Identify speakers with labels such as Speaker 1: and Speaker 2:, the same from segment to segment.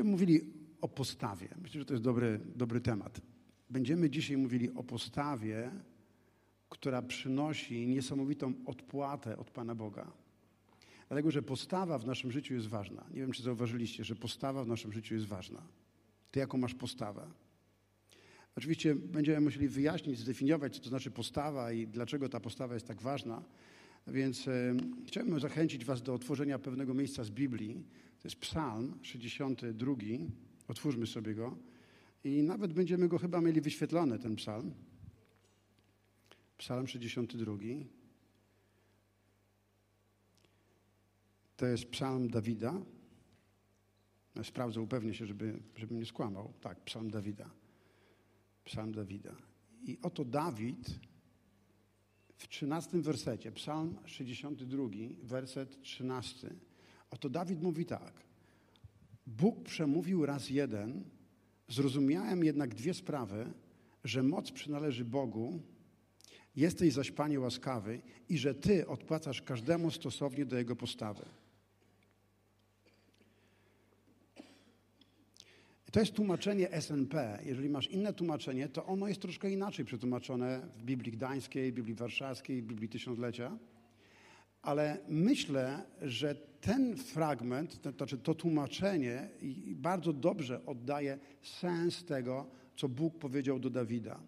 Speaker 1: Będziemy mówili o postawie. Myślę, że to jest dobry, dobry temat. Będziemy dzisiaj mówili o postawie, która przynosi niesamowitą odpłatę od Pana Boga. Dlatego, że postawa w naszym życiu jest ważna. Nie wiem, czy zauważyliście, że postawa w naszym życiu jest ważna. Ty jaką masz postawę? Oczywiście będziemy musieli wyjaśnić, zdefiniować, co to znaczy postawa i dlaczego ta postawa jest tak ważna. Więc e, chciałbym zachęcić Was do otworzenia pewnego miejsca z Biblii. To jest Psalm 62. Otwórzmy sobie go. I nawet będziemy go chyba mieli wyświetlony, ten psalm. Psalm 62. To jest psalm Dawida. No, sprawdzę, upewnię się, żeby, żebym nie skłamał. Tak, psalm Dawida. Psalm Dawida. I oto Dawid w 13 wersecie, psalm 62, werset 13. Oto Dawid mówi tak. Bóg przemówił raz jeden, zrozumiałem jednak dwie sprawy, że moc przynależy Bogu, jesteś zaś Panie łaskawy i że Ty odpłacasz każdemu stosownie do jego postawy. To jest tłumaczenie SNP. Jeżeli masz inne tłumaczenie, to ono jest troszkę inaczej przetłumaczone w Biblii Gdańskiej, Biblii Warszawskiej, Biblii Tysiąclecia. Ale myślę, że ten fragment, to znaczy to tłumaczenie bardzo dobrze oddaje sens tego, co Bóg powiedział do Dawida.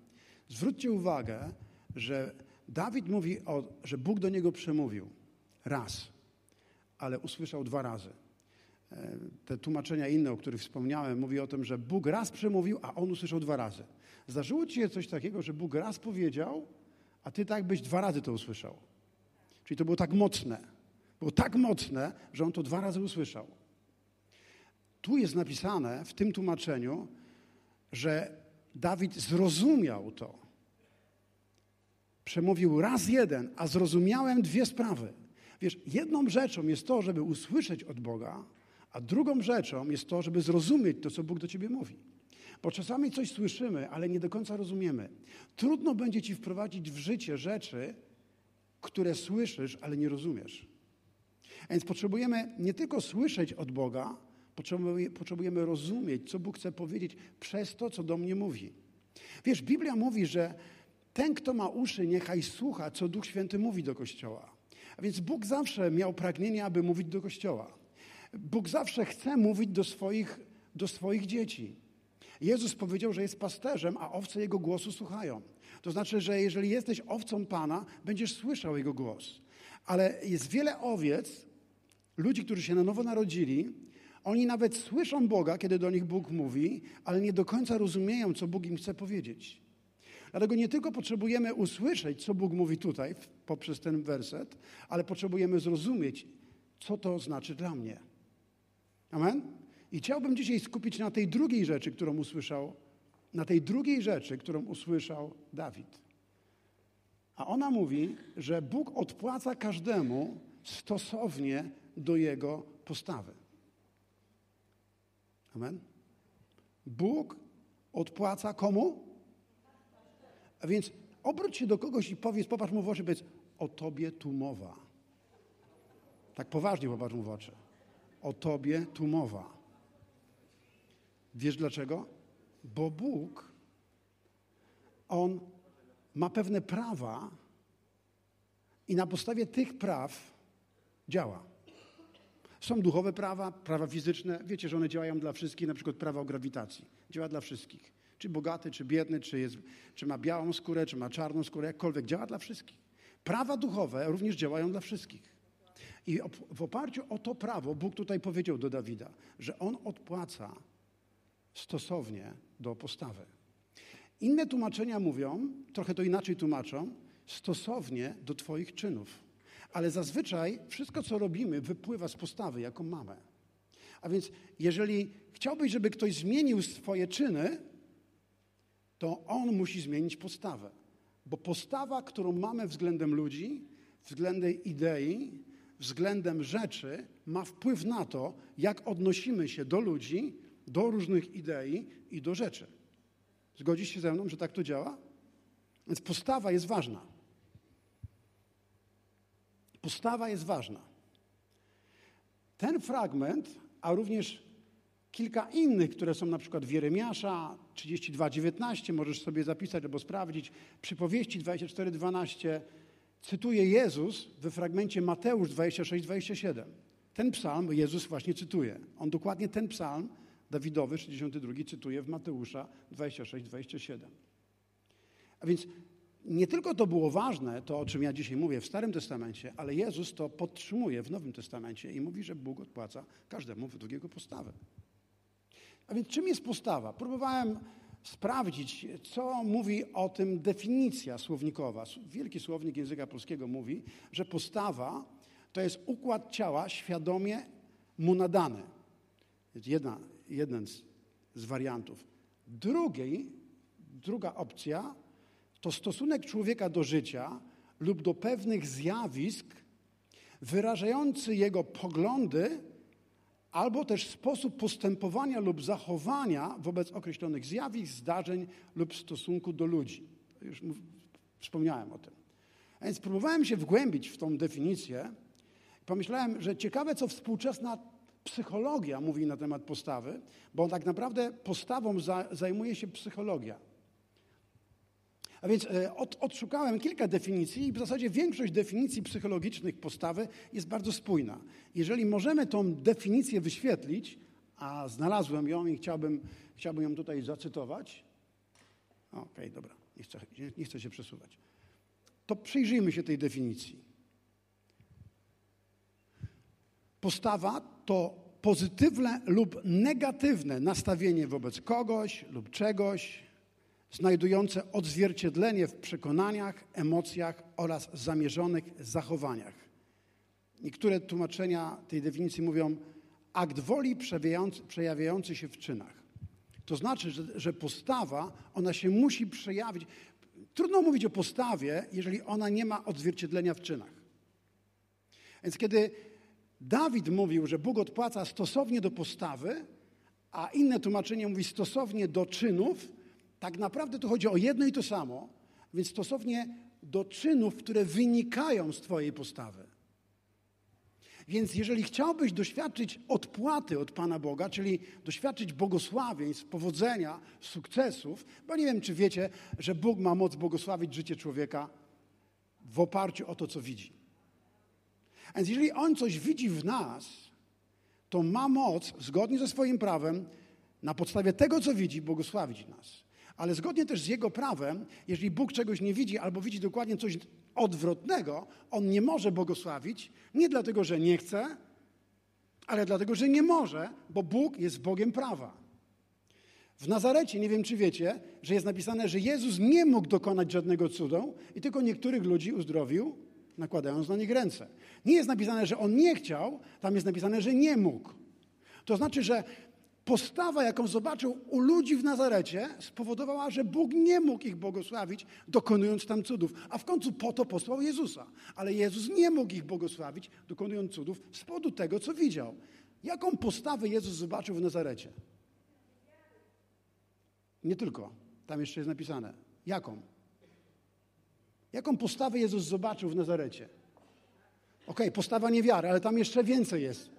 Speaker 1: Zwróćcie uwagę, że Dawid mówi, o, że Bóg do niego przemówił raz, ale usłyszał dwa razy. E, te tłumaczenia inne, o których wspomniałem, mówi o tym, że Bóg raz przemówił, a on usłyszał dwa razy. Zdarzyło ci się coś takiego, że Bóg raz powiedział, a ty tak byś dwa razy to usłyszał. Czyli to było tak mocne. Było tak mocne, że on to dwa razy usłyszał. Tu jest napisane w tym tłumaczeniu, że Dawid zrozumiał to. Przemówił raz jeden, a zrozumiałem dwie sprawy. Wiesz, jedną rzeczą jest to, żeby usłyszeć od Boga, a drugą rzeczą jest to, żeby zrozumieć to, co Bóg do ciebie mówi. Bo czasami coś słyszymy, ale nie do końca rozumiemy. Trudno będzie ci wprowadzić w życie rzeczy, które słyszysz, ale nie rozumiesz. A więc potrzebujemy nie tylko słyszeć od Boga, potrzebujemy rozumieć, co Bóg chce powiedzieć przez to, co do mnie mówi. Wiesz, Biblia mówi, że ten, kto ma uszy, niechaj słucha, co Duch Święty mówi do Kościoła. A więc Bóg zawsze miał pragnienie, aby mówić do Kościoła. Bóg zawsze chce mówić do swoich, do swoich dzieci. Jezus powiedział, że jest pasterzem, a owce Jego głosu słuchają. To znaczy, że jeżeli jesteś owcą Pana, będziesz słyszał Jego głos. Ale jest wiele owiec, ludzi, którzy się na nowo narodzili, oni nawet słyszą Boga, kiedy do nich Bóg mówi, ale nie do końca rozumieją, co Bóg im chce powiedzieć. Dlatego nie tylko potrzebujemy usłyszeć, co Bóg mówi tutaj poprzez ten werset, ale potrzebujemy zrozumieć, co to znaczy dla mnie. Amen? I chciałbym dzisiaj skupić na tej drugiej rzeczy, którą usłyszał, na tej drugiej rzeczy, którą usłyszał Dawid. A ona mówi, że Bóg odpłaca każdemu stosownie do jego postawy. Amen? Bóg odpłaca komu? A więc obróć się do kogoś i powiedz, popatrz mu w oczy, powiedz, o tobie tu mowa. Tak poważnie popatrz mu w oczy. O tobie tu mowa. Wiesz dlaczego? Bo Bóg, On ma pewne prawa i na podstawie tych praw działa. Są duchowe prawa, prawa fizyczne. Wiecie, że one działają dla wszystkich, na przykład prawo o grawitacji. Działa dla wszystkich. Czy bogaty, czy biedny, czy, jest, czy ma białą skórę, czy ma czarną skórę, jakkolwiek. Działa dla wszystkich. Prawa duchowe również działają dla wszystkich. I w oparciu o to prawo Bóg tutaj powiedział do Dawida, że on odpłaca stosownie do postawy. Inne tłumaczenia mówią, trochę to inaczej tłumaczą, stosownie do Twoich czynów. Ale zazwyczaj wszystko, co robimy, wypływa z postawy, jaką mamy. A więc, jeżeli chciałbyś, żeby ktoś zmienił swoje czyny, to on musi zmienić postawę. Bo postawa, którą mamy względem ludzi, względem idei, względem rzeczy, ma wpływ na to, jak odnosimy się do ludzi, do różnych idei i do rzeczy. Zgodzisz się ze mną, że tak to działa? Więc postawa jest ważna. Postawa jest ważna. Ten fragment, a również kilka innych, które są na przykład w Jeremiasza 32:19, możesz sobie zapisać albo sprawdzić, przypowieści 24:12, cytuje Jezus we fragmencie Mateusz 26-27. Ten psalm Jezus właśnie cytuje. On dokładnie ten psalm Dawidowy 62 cytuje w Mateusza 26-27. A więc nie tylko to było ważne, to o czym ja dzisiaj mówię w Starym Testamencie, ale Jezus to podtrzymuje w Nowym Testamencie i mówi, że Bóg odpłaca każdemu według jego postawy. A więc czym jest postawa? Próbowałem sprawdzić, co mówi o tym definicja słownikowa. Wielki słownik języka polskiego mówi, że postawa to jest układ ciała świadomie mu nadany. Jedna, jeden z, z wariantów. Drugi, druga opcja to stosunek człowieka do życia lub do pewnych zjawisk wyrażający jego poglądy albo też sposób postępowania lub zachowania wobec określonych zjawisk, zdarzeń lub stosunku do ludzi. Już wspomniałem o tym. A więc próbowałem się wgłębić w tą definicję. Pomyślałem, że ciekawe, co współczesna psychologia mówi na temat postawy, bo tak naprawdę postawą za, zajmuje się psychologia. A więc e, od, odszukałem kilka definicji i w zasadzie większość definicji psychologicznych postawy jest bardzo spójna. Jeżeli możemy tą definicję wyświetlić, a znalazłem ją i chciałbym, chciałbym ją tutaj zacytować. Okej, okay, dobra, nie chcę, nie chcę się przesuwać. To przyjrzyjmy się tej definicji. Postawa to pozytywne lub negatywne nastawienie wobec kogoś lub czegoś, znajdujące odzwierciedlenie w przekonaniach, emocjach oraz zamierzonych zachowaniach. Niektóre tłumaczenia tej definicji mówią akt woli przejawiający się w czynach. To znaczy, że, że postawa, ona się musi przejawić. Trudno mówić o postawie, jeżeli ona nie ma odzwierciedlenia w czynach. Więc kiedy Dawid mówił, że Bóg odpłaca stosownie do postawy, a inne tłumaczenie mówi stosownie do czynów, tak naprawdę tu chodzi o jedno i to samo, więc stosownie do czynów, które wynikają z Twojej postawy. Więc jeżeli chciałbyś doświadczyć odpłaty od Pana Boga, czyli doświadczyć błogosławieństw, powodzenia, sukcesów, bo nie wiem, czy wiecie, że Bóg ma moc błogosławić życie człowieka w oparciu o to, co widzi. Więc jeżeli On coś widzi w nas, to ma moc, zgodnie ze swoim prawem, na podstawie tego, co widzi, błogosławić nas. Ale zgodnie też z Jego prawem, jeżeli Bóg czegoś nie widzi albo widzi dokładnie coś odwrotnego, On nie może błogosławić, nie dlatego, że nie chce, ale dlatego, że nie może, bo Bóg jest Bogiem prawa. W Nazarecie, nie wiem czy wiecie, że jest napisane, że Jezus nie mógł dokonać żadnego cudu i tylko niektórych ludzi uzdrowił, nakładając na nich ręce. Nie jest napisane, że on nie chciał, tam jest napisane, że nie mógł. To znaczy, że postawa, jaką zobaczył u ludzi w Nazarecie, spowodowała, że Bóg nie mógł ich błogosławić, dokonując tam cudów. A w końcu po to posłał Jezusa. Ale Jezus nie mógł ich błogosławić, dokonując cudów z powodu tego, co widział. Jaką postawę Jezus zobaczył w Nazarecie? Nie tylko. Tam jeszcze jest napisane. Jaką? Jaką postawę Jezus zobaczył w Nazarecie? Okej, okay, postawa niewiary, ale tam jeszcze więcej jest.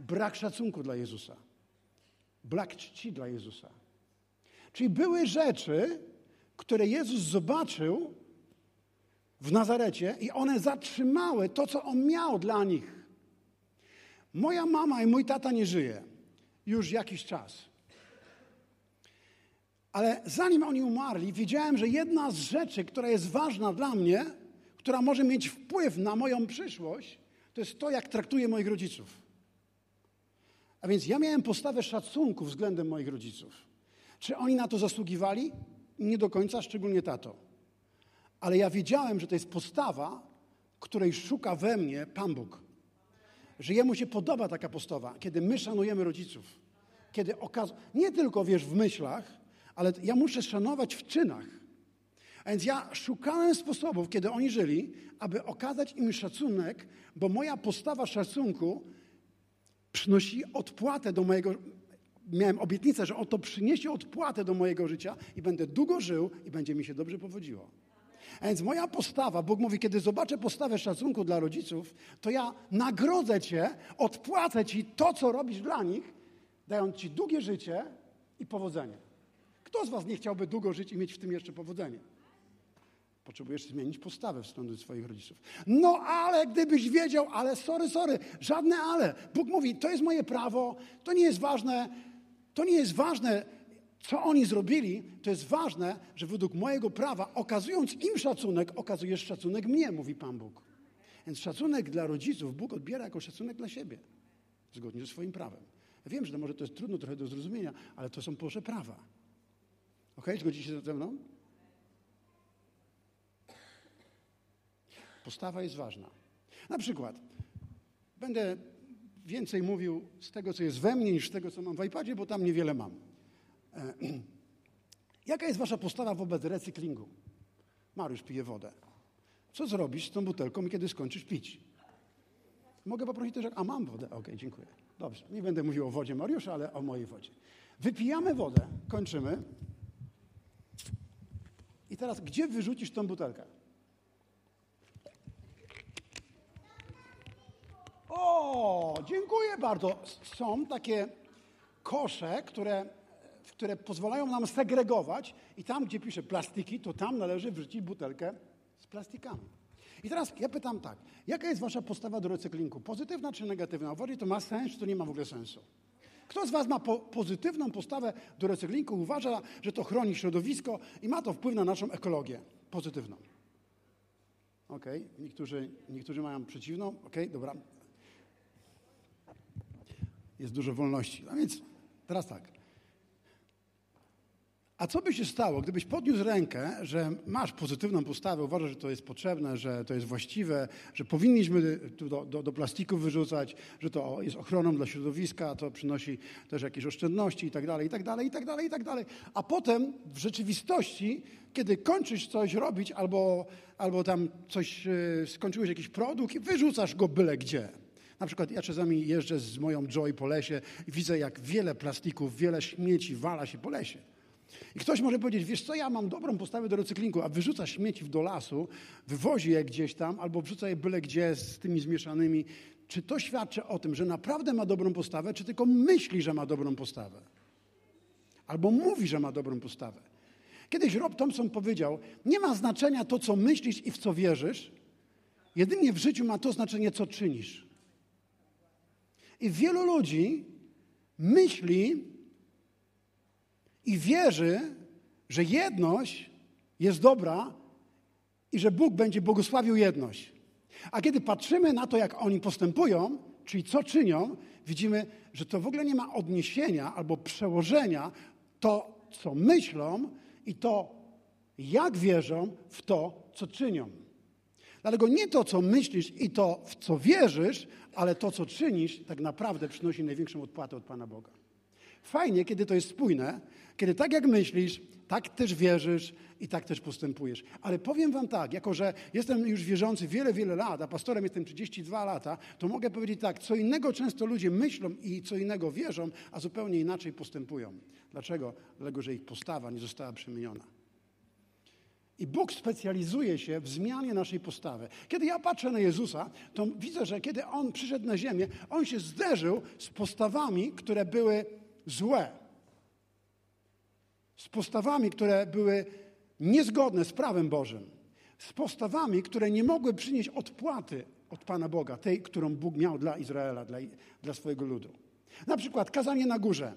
Speaker 1: Brak szacunku dla Jezusa. Brak czci dla Jezusa. Czyli były rzeczy, które Jezus zobaczył w Nazarecie i one zatrzymały to, co On miał dla nich. Moja mama i mój tata nie żyje już jakiś czas. Ale zanim oni umarli, wiedziałem, że jedna z rzeczy, która jest ważna dla mnie, która może mieć wpływ na moją przyszłość, to jest to, jak traktuję moich rodziców. A więc ja miałem postawę szacunku względem moich rodziców. Czy oni na to zasługiwali? Nie do końca, szczególnie tato. Ale ja wiedziałem, że to jest postawa, której szuka we mnie Pan Bóg. Że jemu się podoba taka postawa, kiedy my szanujemy rodziców. Kiedy okaz... Nie tylko, wiesz, w myślach, ale ja muszę szanować w czynach. A więc ja szukałem sposobów, kiedy oni żyli, aby okazać im szacunek, bo moja postawa szacunku przynosi odpłatę do mojego. Miałem obietnicę, że oto przyniesie odpłatę do mojego życia i będę długo żył i będzie mi się dobrze powodziło. A więc moja postawa, Bóg mówi, kiedy zobaczę postawę szacunku dla rodziców, to ja nagrodzę Cię, odpłacę Ci to, co robisz dla nich, dając ci długie życie i powodzenie. Kto z was nie chciałby długo żyć i mieć w tym jeszcze powodzenie? Potrzebujesz zmienić postawę względem swoich rodziców. No ale gdybyś wiedział, ale sorry, sorry, żadne ale. Bóg mówi, to jest moje prawo, to nie jest ważne, to nie jest ważne, co oni zrobili, to jest ważne, że według mojego prawa, okazując im szacunek, okazujesz szacunek mnie, mówi Pan Bóg. Więc szacunek dla rodziców Bóg odbiera jako szacunek dla siebie, zgodnie ze swoim prawem. Ja wiem, że to może to jest trudno trochę do zrozumienia, ale to są Boże prawa. Ok? Zgodzicie się ze mną? Postawa jest ważna. Na przykład, będę więcej mówił z tego, co jest we mnie, niż z tego, co mam w iPadzie, bo tam niewiele mam. E, jaka jest wasza postawa wobec recyklingu? Mariusz pije wodę. Co zrobisz z tą butelką, kiedy skończysz pić? Mogę poprosić też, a mam wodę. Okej, okay, dziękuję. Dobrze, nie będę mówił o wodzie Mariusza, ale o mojej wodzie. Wypijamy wodę, kończymy. I teraz, gdzie wyrzucisz tą butelkę? O, dziękuję bardzo. Są takie kosze, które, które pozwalają nam segregować i tam, gdzie pisze plastiki, to tam należy wrzucić butelkę z plastikami. I teraz ja pytam tak, jaka jest wasza postawa do recyklingu? Pozytywna czy negatywna? Uważaj, to ma sens, czy to nie ma w ogóle sensu? Kto z was ma po pozytywną postawę do recyklingu, uważa, że to chroni środowisko i ma to wpływ na naszą ekologię? Pozytywną. Okej, okay. niektórzy, niektórzy mają przeciwną. Okej, okay, dobra, jest dużo wolności. A więc teraz tak. A co by się stało, gdybyś podniósł rękę, że masz pozytywną postawę, uważasz, że to jest potrzebne, że to jest właściwe, że powinniśmy do, do, do wyrzucać, że to jest ochroną dla środowiska, to przynosi też jakieś oszczędności i tak dalej, i tak dalej, i tak dalej, i tak dalej. A potem w rzeczywistości, kiedy kończysz coś robić albo, albo tam coś, e, skończyłeś jakiś produkt i wyrzucasz go byle gdzie na przykład ja czasami jeżdżę z moją Joy po lesie i widzę, jak wiele plastików, wiele śmieci wala się po lesie. I ktoś może powiedzieć, wiesz co, ja mam dobrą postawę do recyklingu, a wyrzuca śmieci do lasu, wywozi je gdzieś tam, albo wrzuca je byle gdzie z tymi zmieszanymi. Czy to świadczy o tym, że naprawdę ma dobrą postawę, czy tylko myśli, że ma dobrą postawę? Albo mówi, że ma dobrą postawę. Kiedyś Rob Thompson powiedział, nie ma znaczenia to, co myślisz i w co wierzysz, jedynie w życiu ma to znaczenie, co czynisz. I wielu ludzi myśli i wierzy, że jedność jest dobra i że Bóg będzie błogosławił jedność. A kiedy patrzymy na to, jak oni postępują, czyli co czynią, widzimy, że to w ogóle nie ma odniesienia albo przełożenia to, co myślą i to, jak wierzą w to, co czynią. Dlatego nie to, co myślisz i to, w co wierzysz, ale to, co czynisz, tak naprawdę przynosi największą odpłatę od Pana Boga. Fajnie, kiedy to jest spójne, kiedy tak jak myślisz, tak też wierzysz i tak też postępujesz. Ale powiem Wam tak, jako że jestem już wierzący wiele, wiele lat, a pastorem jestem 32 lata, to mogę powiedzieć tak, co innego często ludzie myślą i co innego wierzą, a zupełnie inaczej postępują. Dlaczego? Dlatego, że ich postawa nie została przemieniona. I Bóg specjalizuje się w zmianie naszej postawy. Kiedy ja patrzę na Jezusa, to widzę, że kiedy On przyszedł na ziemię, On się zderzył z postawami, które były złe. Z postawami, które były niezgodne z prawem Bożym. Z postawami, które nie mogły przynieść odpłaty od Pana Boga, tej, którą Bóg miał dla Izraela, dla, dla swojego ludu. Na przykład kazanie na górze.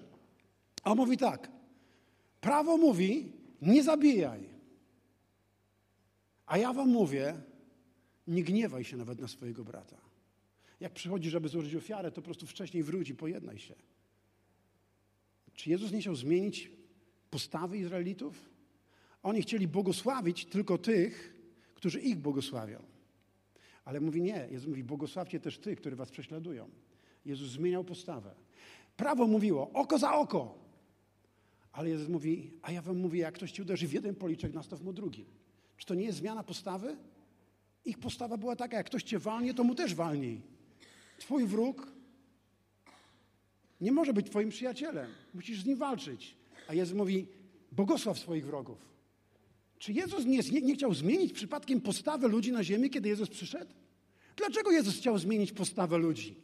Speaker 1: On mówi tak. Prawo mówi, nie zabijaj. A ja wam mówię, nie gniewaj się nawet na swojego brata. Jak przychodzi, żeby złożyć ofiarę, to po prostu wcześniej wróć i pojednaj się. Czy Jezus nie chciał zmienić postawy Izraelitów? Oni chcieli błogosławić tylko tych, którzy ich błogosławią. Ale mówi nie. Jezus mówi, błogosławcie też tych, którzy was prześladują. Jezus zmieniał postawę. Prawo mówiło oko za oko. Ale Jezus mówi, a ja wam mówię, jak ktoś ci uderzy w jeden policzek, nastaw mu drugi. Czy to nie jest zmiana postawy? Ich postawa była taka, jak ktoś cię walnie, to mu też walnij. Twój wróg nie może być twoim przyjacielem. Musisz z nim walczyć. A Jezus mówi, błogosław swoich wrogów. Czy Jezus nie, nie, chciał zmienić przypadkiem postawy ludzi na ziemi, kiedy Jezus przyszedł? Dlaczego Jezus chciał zmienić postawę ludzi?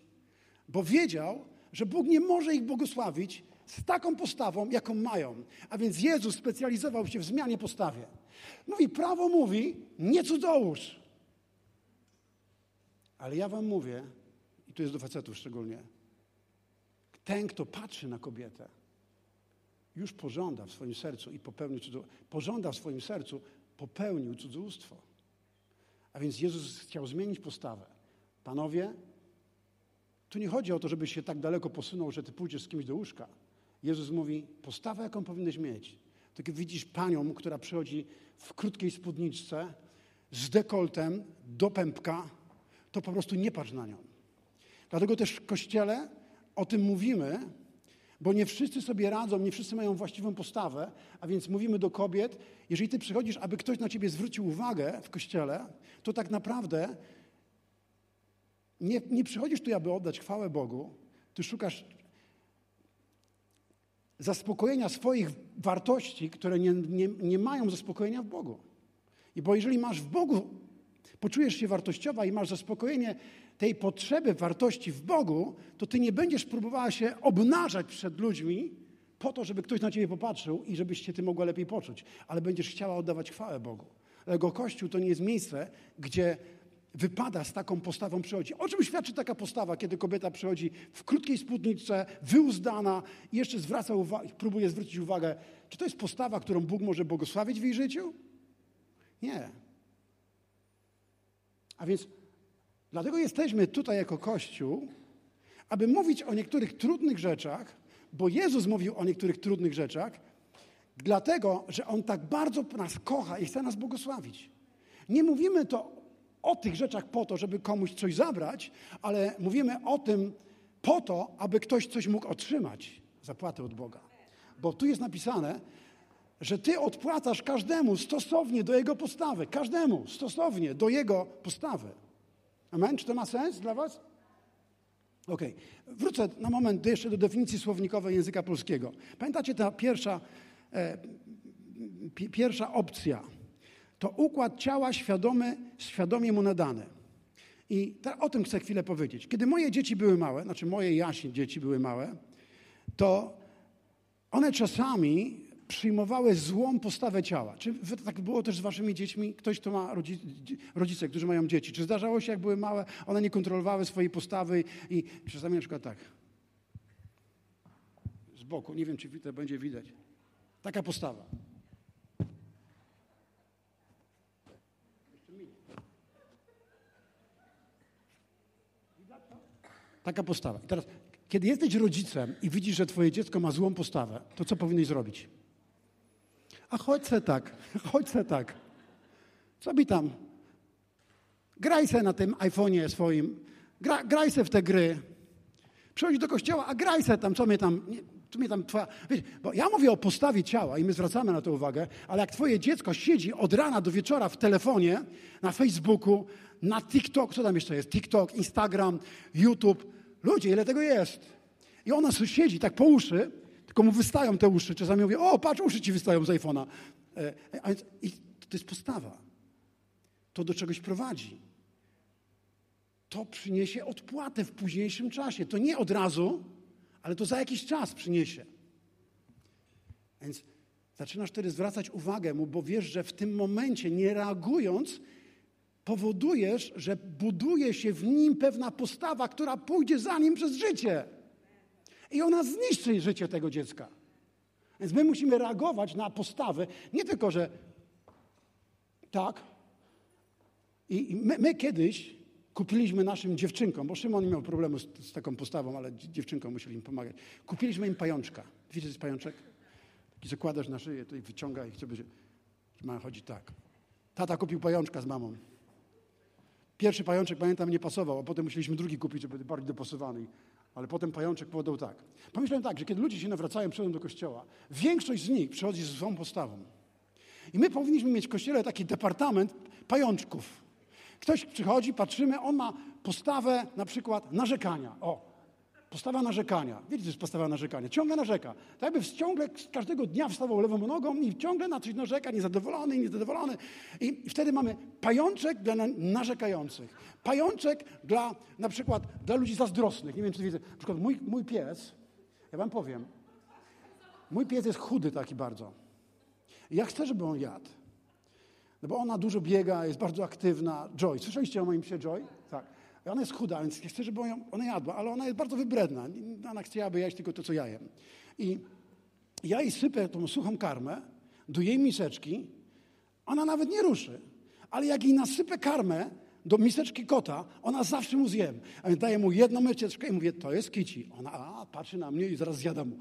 Speaker 1: Bo wiedział, że Bóg nie może ich błogosławić z taką postawą, jaką mają. A więc Jezus specjalizował się w zmianie postawie. Mówi, prawo mówi, nie cudzołóż. Ale ja wam mówię, i tu jest do facetów szczególnie, ten, kto patrzy na kobietę, już pożąda w swoim sercu i popełnił cudzołóstwo. Pożąda w swoim sercu, popełnił cudzołóstwo. A więc Jezus chciał zmienić postawę. Panowie, tu nie chodzi o to, żebyś się tak daleko posunął, że ty pójdziesz z kimś do łóżka. Jezus mówi, postawę, jaką powinieneś mieć. Kiedy widzisz panią, która przychodzi w krótkiej spódniczce, z dekoltem do pępka, to po prostu nie patrz na nią. Dlatego też w Kościele o tym mówimy, bo nie wszyscy sobie radzą, nie wszyscy mają właściwą postawę, a więc mówimy do kobiet, jeżeli ty przychodzisz, aby ktoś na ciebie zwrócił uwagę w Kościele, to tak naprawdę nie, nie przychodzisz tu, aby oddać chwałę Bogu, ty szukasz zaspokojenia swoich wartości, które nie, nie, nie mają zaspokojenia w Bogu. I bo jeżeli masz w Bogu, poczujesz się wartościowa i masz zaspokojenie tej potrzeby wartości w Bogu, to ty nie będziesz próbowała się obnażać przed ludźmi po to, żeby ktoś na ciebie popatrzył i żebyś się ty mogła lepiej poczuć, ale będziesz chciała oddawać chwałę Bogu. Dlatego Kościół to nie jest miejsce, gdzie wypada z taką postawą przychodzi. O czym świadczy taka postawa, kiedy kobieta przychodzi w krótkiej spódniczce, wyuzdana i jeszcze zwraca uwagę, próbuje zwrócić uwagę, czy to jest postawa, którą Bóg może błogosławić w jej życiu? Nie. A więc dlatego jesteśmy tutaj jako Kościół, aby mówić o niektórych trudnych rzeczach, bo Jezus mówił o niektórych trudnych rzeczach, dlatego, że On tak bardzo nas kocha i chce nas błogosławić. Nie mówimy to o tych rzeczach po to, żeby komuś coś zabrać, ale mówimy o tym po to, aby ktoś coś mógł otrzymać zapłatę od Boga. Bo tu jest napisane, że ty odpłacasz każdemu stosownie do jego postawy. Każdemu stosownie do jego postawy. Amen? Czy to ma sens dla was? Ok. Wrócę na moment jeszcze do definicji słownikowej języka polskiego. Pamiętacie ta pierwsza, e, pierwsza opcja to układ ciała świadomy, świadomie mu nadany. I o tym chcę chwilę powiedzieć. Kiedy moje dzieci były małe, znaczy moje Jaśnie dzieci były małe, to one czasami przyjmowały złą postawę ciała. Czy tak było też z waszymi dziećmi? Ktoś, kto ma rodzice, którzy mają dzieci. Czy zdarzało się, jak były małe, one nie kontrolowały swojej postawy i czasami na przykład tak. Z boku, nie wiem, czy to będzie widać. Taka postawa. Taka postawa. I teraz, kiedy jesteś rodzicem i widzisz, że twoje dziecko ma złą postawę, to co powinieneś zrobić? A chodź se tak, chodź se tak. Co mi tam? Graj se na tym iPhone'ie swoim, Gra, graj se w te gry. Przychodź do kościoła, a graj se tam, co mnie tam, nie, co mnie tam twoja... Wiecie, bo ja mówię o postawie ciała i my zwracamy na to uwagę, ale jak twoje dziecko siedzi od rana do wieczora w telefonie, na Facebooku, na TikTok, co tam jeszcze jest? TikTok, Instagram, YouTube. Ludzie, ile tego jest? I ona siedzi tak po uszy, tylko mu wystają te uszy. Czasami mówię, o patrz, uszy ci wystają z iPhone'a. E, I to jest postawa. To do czegoś prowadzi. To przyniesie odpłatę w późniejszym czasie. To nie od razu, ale to za jakiś czas przyniesie. Więc zaczynasz wtedy zwracać uwagę mu, bo wiesz, że w tym momencie, nie reagując, powodujesz, że buduje się w nim pewna postawa, która pójdzie za nim przez życie. I ona zniszczy życie tego dziecka. Więc my musimy reagować na postawy, nie tylko, że tak. I my, my kiedyś kupiliśmy naszym dziewczynkom, bo Szymon miał problemu z, z, taką postawą, ale dziewczynkom musieli im pomagać. Kupiliśmy im pajączka. Co jest pajączek? Taki zakładasz na szyję, to i wyciąga i chce być... Ma chodzi tak. Tata kupił pajączka z mamą. Pierwszy pajączek, pamiętam, nie pasował, a potem musieliśmy drugi kupić, żeby był bardziej dopasowany. Ale potem pajączek podał tak. Pomyślałem tak, że kiedy ludzie się nawracają, przychodzą do kościoła, większość z nich przychodzi z złą postawą. I my powinniśmy mieć w kościele taki departament pajączków. Ktoś przychodzi, patrzymy, on ma postawę na przykład narzekania. O, Postawa narzekania. Wiecie, co jest postawa narzekania? Ciągle narzeka. Tak jakby ciągle każdego dnia wstawał lewą nogą i ciągle na coś narzeka, niezadowolony, niezadowolony. I, wtedy mamy pajączek dla narzekających. Pajączek dla, na przykład, dla ludzi zazdrosnych. Nie wiem, czy widzę. Na przykład mój, mój pies, ja wam powiem, mój pies jest chudy taki bardzo. I ja chcę, żeby on jadł. No bo ona dużo biega, jest bardzo aktywna. Joy. Słyszeliście o moim psie Joy? I ona jest chuda, więc chcę, żeby ona jadła, ale ona jest bardzo wybredna. Ona chciałaby jeść tylko to, co ja jem. I ja jej sypię tą suchą karmę do jej miseczki, ona nawet nie ruszy. Ale jak jej nasypę karmę do miseczki kota, ona zawsze mu zjem. A więc daję mu jedną miseczkę i mówię, to jest kici. Ona a, patrzy na mnie i zaraz zjada mu.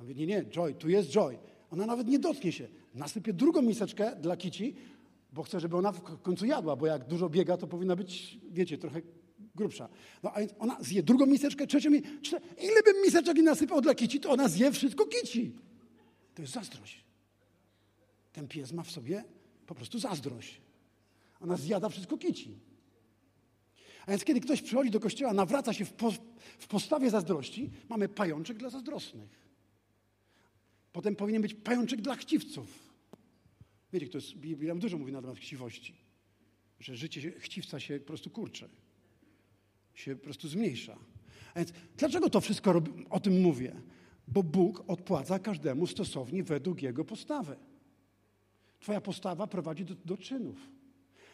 Speaker 1: Mówię, nie, nie, Joy, tu jest Joy. Ona nawet nie dotknie się. Nasypię drugą miseczkę dla kici, bo chcę, żeby ona w końcu jadła, bo jak dużo biega, to powinna być, wiecie, trochę grubsza. No a więc ona zje drugą miseczkę, trzecią miseczkę. Ile bym miseczek nie nasypał dla kici, to ona zje wszystko kici. To jest zazdrość. Ten pies ma w sobie po prostu zazdrość. Ona zjada wszystko kici. A więc kiedy ktoś przychodzi do kościoła, nawraca się w, po, w postawie zazdrości, mamy pajączek dla zazdrosnych. Potem powinien być pajączek dla chciwców. Wiecie, to jest, Biblia dużo mówi na temat chciwości. Że życie chciwca się po prostu kurcze się po prostu zmniejsza. A więc dlaczego to wszystko o tym mówię? Bo Bóg odpłaca każdemu stosownie według jego postawy. Twoja postawa prowadzi do, do czynów.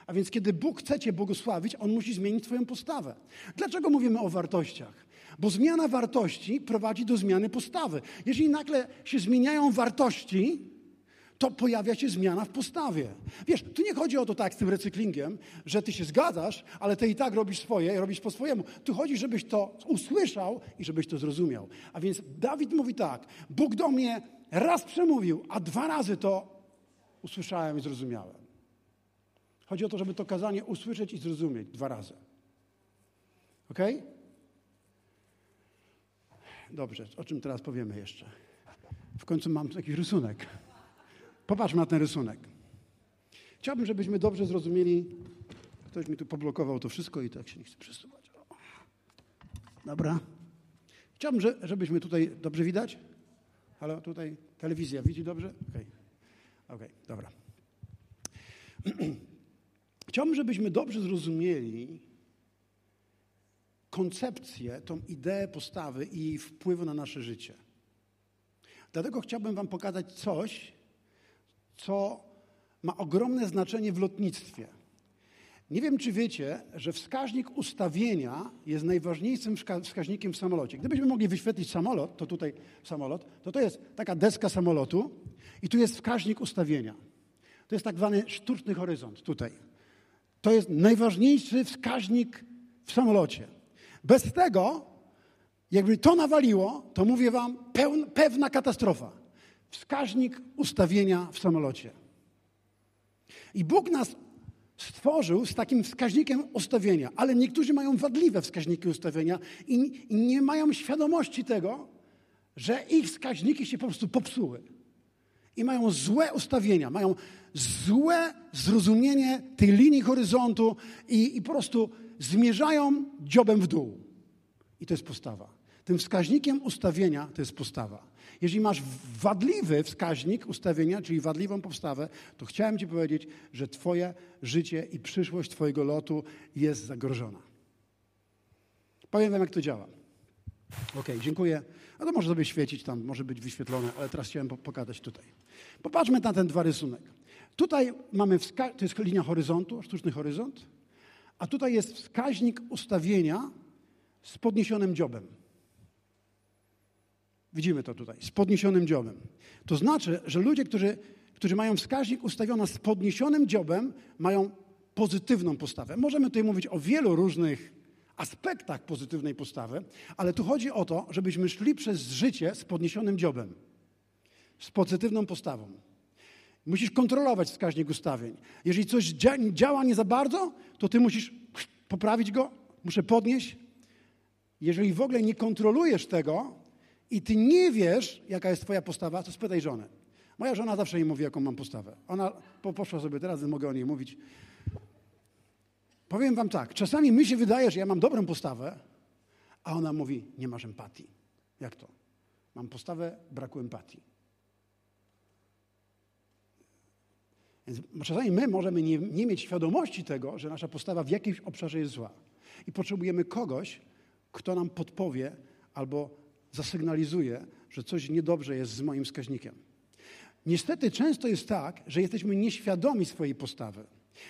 Speaker 1: A więc kiedy Bóg chce Cię błogosławić, On musi zmienić Twoją postawę. Dlaczego mówimy o wartościach? Bo zmiana wartości prowadzi do zmiany postawy. Jeżeli nagle się zmieniają wartości, to pojawia się zmiana w postawie. Wiesz, tu nie chodzi o to tak z tym recyklingiem, że ty się zgadzasz, ale ty i tak robisz swoje i robisz po swojemu. Tu chodzi, żebyś to usłyszał i żebyś to zrozumiał. A więc Dawid mówi tak, Bóg do mnie raz przemówił, a dwa razy to usłyszałem i zrozumiałem. Chodzi o to, żeby to kazanie usłyszeć i zrozumieć dwa razy. Ok? Dobrze, o czym teraz powiemy jeszcze? W końcu mam taki rysunek. Popatrzmy na ten rysunek. Chciałbym, żebyśmy dobrze zrozumieli. Ktoś mi tu poblokował to wszystko i tak się nie chce przesuwać. Dobra. Chciałbym, żebyśmy tutaj dobrze widać. Ale tutaj telewizja widzi dobrze? Okej, okay. okay, dobra. Chciałbym, żebyśmy dobrze zrozumieli koncepcję, tą ideę postawy i jej wpływu na nasze życie. Dlatego chciałbym Wam pokazać coś, co ma ogromne znaczenie w lotnictwie. Nie wiem, czy wiecie, że wskaźnik ustawienia jest najważniejszym wskaźnikiem w samolocie. Gdybyśmy mogli wyświetlić samolot, to tutaj samolot, to to jest taka deska samolotu i tu jest wskaźnik ustawienia. To jest tak zwany sztuczny horyzont tutaj. To jest najważniejszy wskaźnik w samolocie. Bez tego, jakby to nawaliło, to mówię wam, pewna katastrofa wskaźnik ustawienia w samolocie. I Bóg nas stworzył z takim wskaźnikiem ustawienia, ale niektórzy mają wadliwe wskaźniki ustawienia i, nie mają świadomości tego, że ich wskaźniki się po prostu popsuły. I mają złe ustawienia, mają złe zrozumienie tej linii horyzontu i, i po prostu zmierzają dziobem w dół. I to jest postawa. Tym wskaźnikiem ustawienia to jest postawa. Jeżeli masz wadliwy wskaźnik ustawienia, czyli wadliwą postawę, to chciałem Ci powiedzieć, że Twoje życie i przyszłość Twojego lotu jest zagrożona. Powiem Wam, jak to działa. Ok, dziękuję. No to może sobie świecić tam, może być wyświetlone, ale teraz chciałem pokazać tutaj. Popatrzmy na ten dwa rysunek. Tutaj mamy, to jest linia horyzontu, sztuczny horyzont, a tutaj jest wskaźnik ustawienia z podniesionym dziobem. Widzimy to tutaj, z podniesionym dziobem. To znaczy, że ludzie, którzy, którzy mają wskaźnik ustawiony z podniesionym dziobem, mają pozytywną postawę. Możemy tutaj mówić o wielu różnych aspektach pozytywnej postawy, ale tu chodzi o to, żebyśmy szli przez życie z podniesionym dziobem, z pozytywną postawą. Musisz kontrolować wskaźnik ustawień. Jeżeli coś działa nie za bardzo, to ty musisz poprawić go, muszę podnieść. Jeżeli w ogóle nie kontrolujesz tego, i ty nie wiesz, jaka jest twoja postawa, to spytaj żonę. Moja żona zawsze mi mówi, jaką mam postawę. Ona poszła sobie teraz, mogę o niej mówić. Powiem wam tak, czasami mi się wydaje, że ja mam dobrą postawę, A ona mówi, nie masz empatii. Jak to? Mam postawę braku empatii. Więc czasami my możemy nie, nie mieć świadomości tego, że nasza postawa w jakimś obszarze jest zła. I potrzebujemy kogoś, kto nam podpowie albo zasygnalizuje, że coś niedobrze jest z moim wskaźnikiem. Niestety często jest tak, że jesteśmy nieświadomi swojej postawy.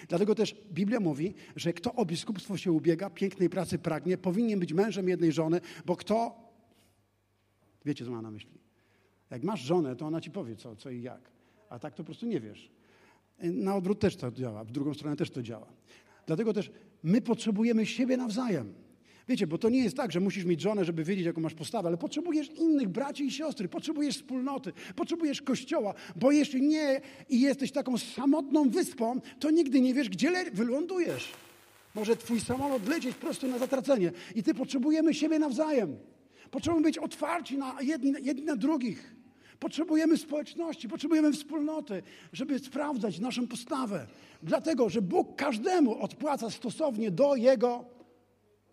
Speaker 1: Dlatego też Biblia mówi, że kto o biskupstwo się ubiega, pięknej pracy pragnie, powinien być mężem jednej żony, bo kto. Wiecie, co ma na myśli. Jak masz żonę, to ona ci powie co, co i jak. A tak to po prostu nie wiesz. Na odwrót też to działa, w drugą stronę też to działa. Dlatego też my potrzebujemy siebie nawzajem. Wiecie, bo to nie jest tak, że musisz mieć żonę, żeby wiedzieć, jaką masz postawę, ale potrzebujesz innych braci i siostry, potrzebujesz wspólnoty, potrzebujesz kościoła, bo jeśli nie i jesteś taką samotną wyspą, to nigdy nie wiesz, gdzie wylądujesz. Może twój samolot lecieć prosto na zatracenie i ty potrzebujemy siebie nawzajem. Potrzebujemy być otwarci na jedni, jedni na drugich. Potrzebujemy społeczności, potrzebujemy wspólnoty, żeby sprawdzać naszą postawę. Dlatego, że Bóg każdemu odpłaca stosownie do jego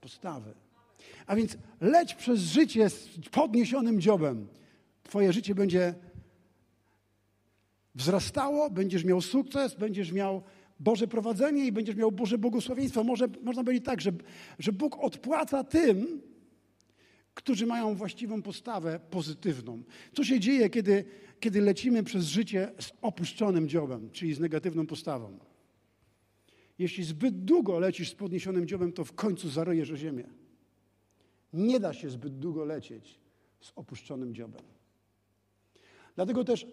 Speaker 1: postawy. A więc leć przez życie z podniesionym dziobem. Twoje życie będzie wzrastało, będziesz miał sukces, będziesz miał Boże prowadzenie i będziesz miał Boże błogosławieństwo. Może, można powiedzieć tak, że, że Bóg odpłaca tym, którzy mają właściwą postawę pozytywną. Co się dzieje, kiedy, kiedy lecimy przez życie z opuszczonym dziobem, czyli z negatywną postawą? Jeśli zbyt długo lecisz z podniesionym dziobem, to w końcu zaryjesz o ziemię. Nie da się zbyt długo lecieć z opuszczonym dziobem. Dlatego też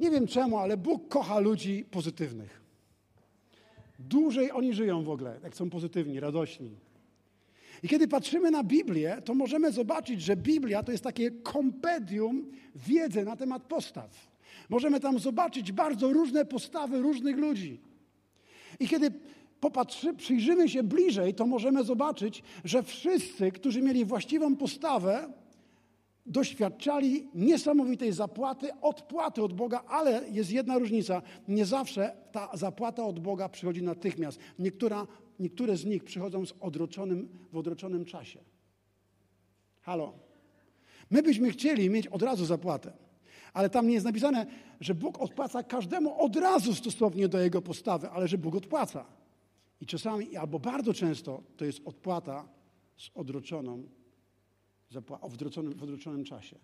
Speaker 1: nie wiem czemu, ale Bóg kocha ludzi pozytywnych. Dłużej oni żyją w ogóle, jak są pozytywni, radośni. I kiedy patrzymy na Biblię, to możemy zobaczyć, że Biblia to jest takie kompedium wiedzy na temat postaw. Możemy tam zobaczyć bardzo różne postawy różnych ludzi. I kiedy popatrzy, przyjrzymy się bliżej, to możemy zobaczyć, że wszyscy, którzy mieli właściwą postawę, doświadczali niesamowitej zapłaty, odpłaty od Boga, ale jest jedna różnica. Nie zawsze ta zapłata od Boga przychodzi natychmiast. Niektóra, niektóre z nich przychodzą z odroczonym, w odroczonym czasie. Halo. My byśmy chcieli mieć od razu zapłatę, ale tam nie jest napisane, że Bóg odpłaca każdemu od razu stosownie do jego postawy, ale że Bóg odpłaca. I czasami, albo bardzo często, to jest odpłata z odroczoną, w odroczonym, w odroczonym czasie.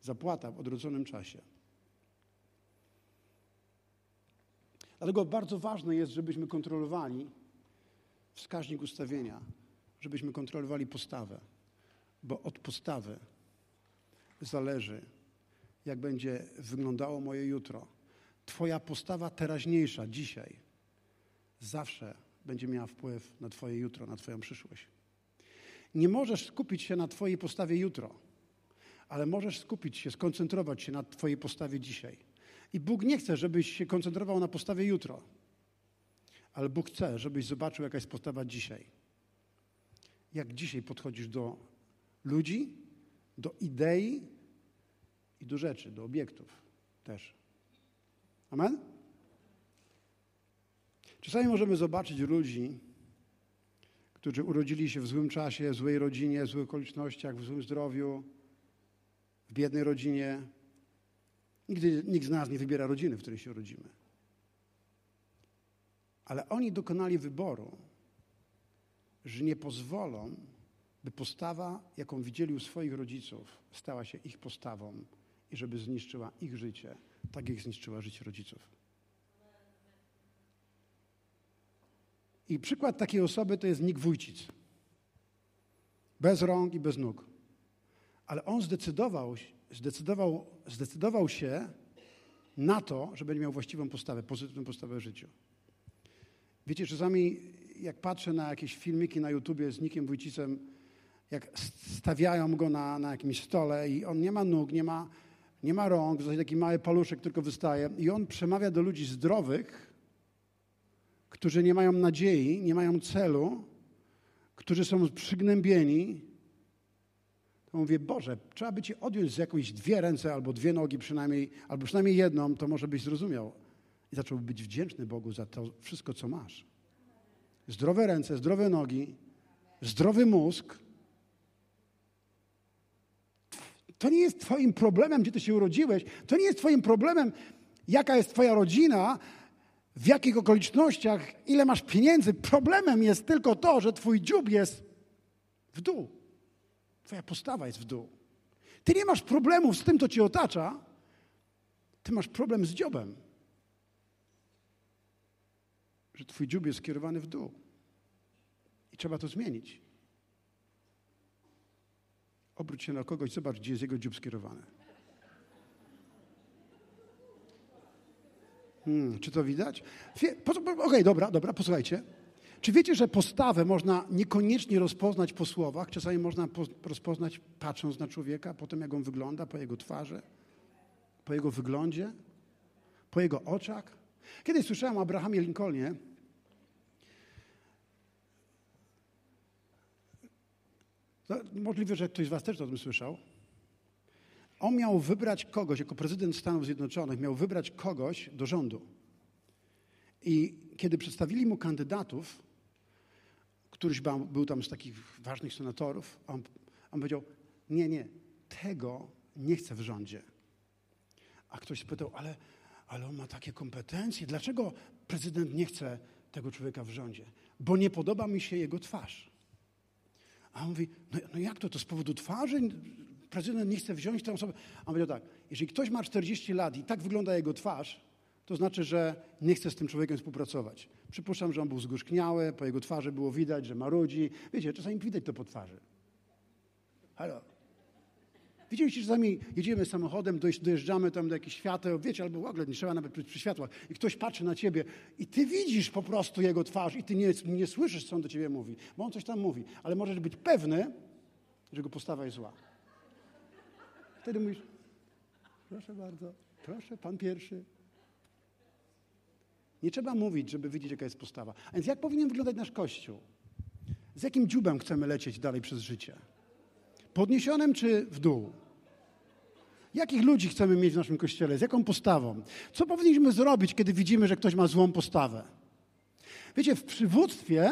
Speaker 1: Zapłata w odroczonym czasie. Dlatego bardzo ważne jest, żebyśmy kontrolowali wskaźnik ustawienia, żebyśmy kontrolowali postawę, bo od postawy zależy, jak będzie wyglądało moje jutro. Twoja postawa teraźniejsza, dzisiaj, zawsze będzie miała wpływ na Twoje jutro, na Twoją przyszłość. Nie możesz skupić się na Twojej postawie jutro, ale możesz skupić się, skoncentrować się na Twojej postawie dzisiaj. I Bóg nie chce, żebyś się koncentrował na postawie jutro, ale Bóg chce, żebyś zobaczył, jaka jest postawa dzisiaj. Jak dzisiaj podchodzisz do ludzi, do idei i do rzeczy, do obiektów też. Amen? Czasami możemy zobaczyć ludzi, którzy urodzili się w złym czasie, w złej rodzinie, w złych okolicznościach, w złym zdrowiu, w biednej rodzinie. Nigdy nikt z nas nie wybiera rodziny, w której się urodzimy. Ale oni dokonali wyboru, że nie pozwolą, by postawa, jaką widzieli u swoich rodziców, stała się ich postawą i żeby zniszczyła ich życie, tak jak zniszczyła życie rodziców. I przykład takiej osoby to jest Nick Wójcic. Bez rąk i bez nóg. Ale on zdecydował, zdecydował, zdecydował się na to, że będzie miał właściwą postawę, pozytywną postawę w życiu. Wiecie, czasami jak patrzę na jakieś filmiki na YouTubie z Nikiem Wójcicem, jak stawiają go na, na jakimś stole i on nie ma nóg, nie ma, nie ma rąk, w zasadzie taki mały paluszek tylko wystaje i on przemawia do ludzi zdrowych, którzy nie mają nadziei, nie mają celu, którzy są przygnębieni, to mówię, Boże, trzeba by Ci odjąć z jakieś dwie ręce albo dwie nogi przynajmniej, albo przynajmniej jedną, to może byś zrozumiał. I zacząłby być wdzięczny Bogu za to wszystko, co masz. Zdrowe ręce, zdrowe nogi, zdrowy mózg. To nie jest twoim problemem, gdzie ty się urodziłeś. To nie jest twoim problemem, jaka jest twoja rodzina, w jakich okolicznościach, ile masz pieniędzy. Problemem jest tylko to, że twój dziób jest w dół. Twoja postawa jest w dół. Ty nie masz problemów z tym, co cię otacza. Ty masz problem z dziobem. Że twój dziób jest skierowany w dół. I trzeba to zmienić. Obróć się na kogoś, zobacz, gdzie jest jego dziób skierowany. Hmm, czy to widać? Okej, okay, dobra, dobra, posłuchajcie. Czy wiecie, że postawę można niekoniecznie rozpoznać po słowach? Czasami można rozpoznać patrząc na człowieka, po tym jak on wygląda, po jego twarzy, po jego wyglądzie, po jego oczach. Kiedyś słyszałem o Abrahamie Lincolnie. Możliwe, że ktoś z Was też o tym słyszał. On miał wybrać kogoś, jako prezydent Stanów Zjednoczonych, miał wybrać kogoś do rządu. I kiedy przedstawili mu kandydatów, któryś był tam z takich ważnych senatorów, on, on powiedział, nie, nie, tego nie chcę w rządzie. A ktoś spytał, ale, ale on ma takie kompetencje, dlaczego prezydent nie chce tego człowieka w rządzie? Bo nie podoba mi się jego twarz. A on mówi, no, no jak to, to z powodu twarzy? Prezydent nie chce wziąć tę osobę. A on powiedział tak, jeżeli ktoś ma 40 lat i tak wygląda jego twarz, to znaczy, że nie chce z tym człowiekiem współpracować. Przypuszczam, że on był zgorzkniały, po jego twarzy było widać, że marudzi. Wiecie, czasami widać to po twarzy. Halo. Widzieliście, czasami jedziemy samochodem, dojeżdżamy tam do jakichś świateł, wiecie, albo w ogóle nie trzeba nawet przy, przy światłach i ktoś patrzy na ciebie i ty widzisz po prostu jego twarz i ty nie, nie słyszysz, co on do ciebie mówi, bo on coś tam mówi, ale możesz być pewny, że jego postawa jest zła. Wtedy mówisz, proszę bardzo, proszę, pan pierwszy. Nie trzeba mówić, żeby widzieć, jaka jest postawa. A więc jak powinien wyglądać nasz Kościół? Z jakim dziubem chcemy lecieć dalej przez życie? Podniesionym czy w dół? Jakich ludzi chcemy mieć w naszym kościele? Z jaką postawą? Co powinniśmy zrobić, kiedy widzimy, że ktoś ma złą postawę? Wiecie, w przywództwie,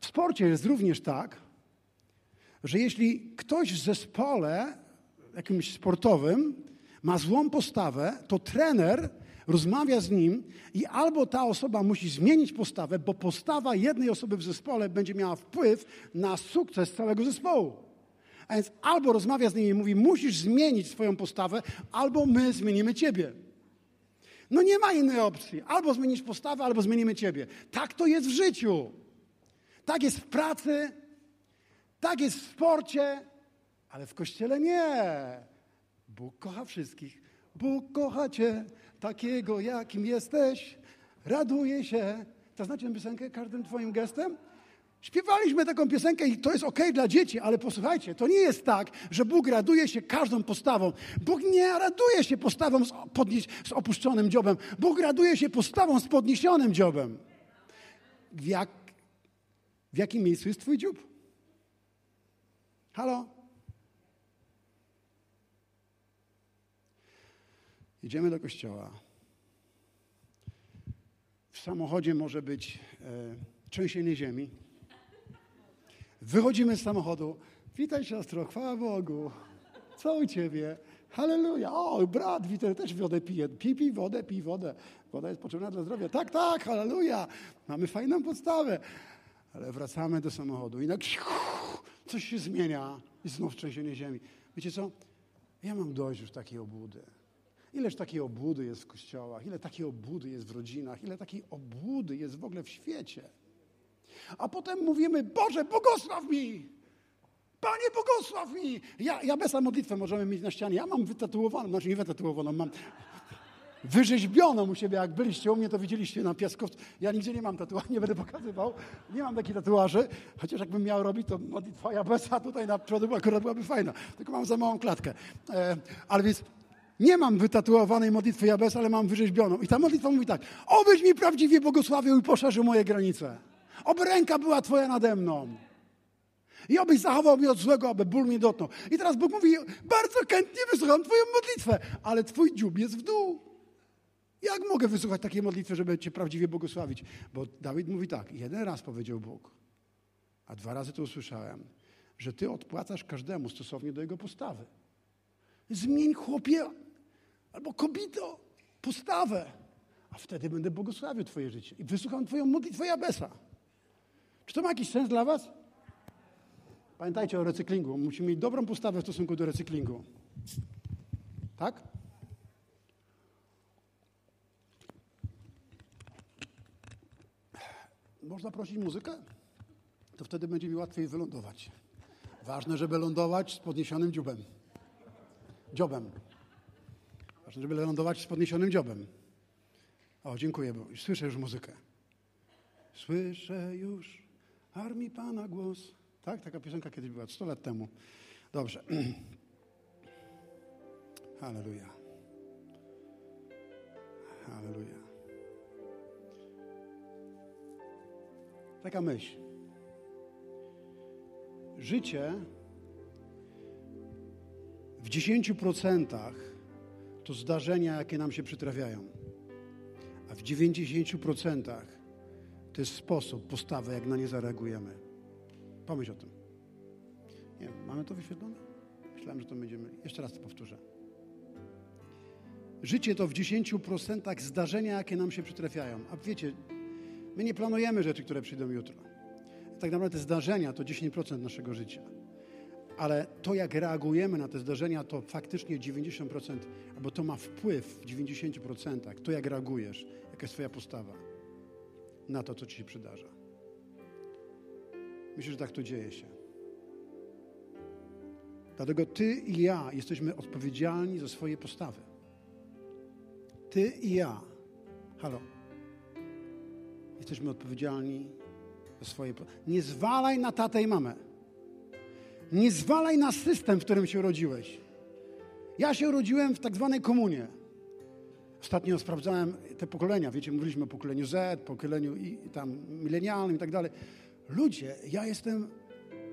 Speaker 1: w sporcie jest również tak, że jeśli ktoś w zespole jakimś sportowym ma złą postawę, to trener rozmawia z nim i albo ta osoba musi zmienić postawę, bo postawa jednej osoby w zespole będzie miała wpływ na sukces całego zespołu. A więc albo rozmawia z nim i mówi, musisz zmienić swoją postawę, albo my zmienimy ciebie. No nie ma innej opcji. Albo zmienisz postawę, albo zmienimy ciebie. Tak to jest w życiu. Tak jest w pracy, tak jest w sporcie, ale w kościele nie. Bóg kocha wszystkich. Bóg kocha cię takiego, jakim jesteś. Raduje się. To znacie tę piosenkę każdym twoim gestem? Śpiewaliśmy taką piosenkę i to jest ok dla dzieci, ale posłuchajcie, to nie jest tak, że Bóg raduje się każdą postawą. Bóg nie raduje się postawą z, podnieś, z opuszczonym dziobem. Bóg raduje się postawą z podniesionym dziobem. W, jak, w jakim miejscu jest Twój dziób? Halo? Idziemy do kościoła. W samochodzie może być e, trzęsienie ziemi. Wychodzimy z samochodu. Witaj siostro, chwała Bogu. Co u ciebie? Halleluja. O, brat, widzę, też wodę pije. Pij, pij wodę, pij wodę. Woda jest potrzebna dla zdrowia. Tak, tak, halleluja. Mamy fajną podstawę. Ale wracamy do samochodu i nagle coś się zmienia i znów trzęsienie ziemi. Wiecie co? Ja mam dość już takiej obłudy. Ileż takiej obłudy jest w kościołach, ile takiej obłudy jest w rodzinach, ile takiej obłudy jest w ogóle w świecie. A potem mówimy, Boże, błogosław mi! Panie, błogosław mi! Ja, ja bez modlitwę możemy mieć na ścianie. Ja mam wytatuowaną, znaczy nie wytatuowaną, mam wyrzeźbioną u siebie. Jak byliście u mnie, to widzieliście na piaskowcu. Ja nigdzie nie mam tatuaży, nie będę pokazywał. Nie mam takich tatuaży, chociaż jakbym miał robić, to modlitwa Jabesa tutaj na przodu akurat byłaby fajna. Tylko mam za małą klatkę. E, ale więc nie mam wytatuowanej modlitwy Jabesa, ale mam wyrzeźbioną. I ta modlitwa mówi tak. Obyś mi prawdziwie błogosławił i poszerzył moje granice. Oby ręka była Twoja nade mną. I obyś zachował mnie od złego, aby ból mnie dotknął. I teraz Bóg mówi, bardzo chętnie wysłucham Twoją modlitwę, ale Twój dziób jest w dół. Jak mogę wysłuchać takiej modlitwy, żeby Cię prawdziwie błogosławić? Bo Dawid mówi tak, jeden raz powiedział Bóg, a dwa razy to usłyszałem, że Ty odpłacasz każdemu stosownie do jego postawy. Zmień chłopie albo kobito postawę, a wtedy będę błogosławił Twoje życie i wysłucham Twoją modlitwę Jabesa. Czy to ma jakiś sens dla Was? Pamiętajcie o recyklingu. Musimy mieć dobrą postawę w stosunku do recyklingu. Tak? Można prosić muzykę? To wtedy będzie mi łatwiej wylądować. Ważne, żeby lądować z podniesionym dziubem. Dziobem. Żeby lądować z podniesionym dziobem. O, dziękuję, bo słyszę już muzykę. Słyszę już armii Pana głos. Tak? Taka piosenka kiedyś była, 100 lat temu. Dobrze. Halleluja. Halleluja. Taka myśl. Życie w 10% to zdarzenia, jakie nam się przytrafiają, a w 90% to jest sposób, postawa, jak na nie zareagujemy. Pomyśl o tym. Nie wiem, mamy to wyświetlone? Myślałem, że to będziemy. Jeszcze raz to powtórzę. Życie to w 10% zdarzenia, jakie nam się przytrafiają. A wiecie, my nie planujemy rzeczy, które przyjdą jutro. Tak naprawdę zdarzenia to 10% naszego życia. Ale to, jak reagujemy na te zdarzenia, to faktycznie 90%, albo to ma wpływ w 90%. To, jak reagujesz, jaka jest Twoja postawa na to, co Ci się przydarza. Myślę, że tak to dzieje się. Dlatego Ty i ja jesteśmy odpowiedzialni za swoje postawy. Ty i ja. Halo. Jesteśmy odpowiedzialni za swoje. Nie zwalaj na tatę i mamę. Nie zwalaj na system, w którym się urodziłeś. Ja się urodziłem w tak zwanej komunie. Ostatnio sprawdzałem te pokolenia. Wiecie, mówiliśmy o pokoleniu Z, pokoleniu i, tam milenialnym i tak dalej. Ludzie, ja jestem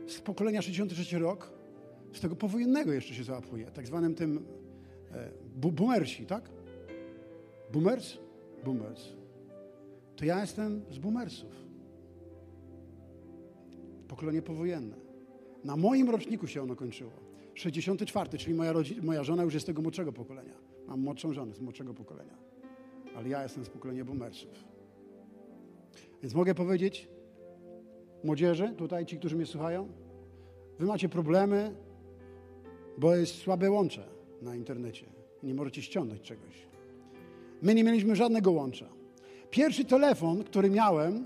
Speaker 1: z pokolenia 63 rok, z tego powojennego jeszcze się załapuję, tak zwanym tym e, boomersi, tak? Boomers? Boomers. To ja jestem z boomersów. Pokolenie powojenne. Na moim roczniku się ono kończyło. 64, czyli moja, moja żona już jest tego młodszego pokolenia. Mam młodszą żonę z młodszego pokolenia. Ale ja jestem z pokolenia boomersów. Więc mogę powiedzieć, młodzieży, tutaj ci, którzy mnie słuchają, wy macie problemy, bo jest słabe łącze na internecie. Nie możecie ściągnąć czegoś. My nie mieliśmy żadnego łącza. Pierwszy telefon, który miałem,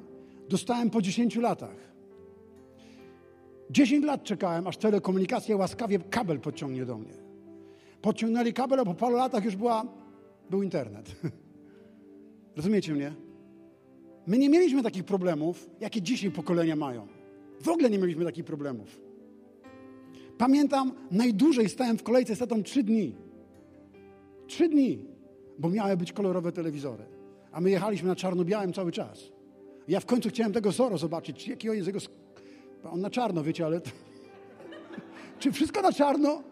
Speaker 1: dostałem po 10 latach. 10 lat czekałem, aż telekomunikacja łaskawie kabel podciągnie do mnie. Podciągnęli kabel, a po paru latach już była, był internet. Rozumiecie mnie? My nie mieliśmy takich problemów, jakie dzisiaj pokolenia mają. W ogóle nie mieliśmy takich problemów. Pamiętam, najdłużej stałem w kolejce tatą trzy dni. Trzy dni, bo miały być kolorowe telewizory. A my jechaliśmy na czarno-białym cały czas. Ja w końcu chciałem tego Zoro zobaczyć, jaki on jest jego... On na czarno, wiecie, ale... czy wszystko na czarno?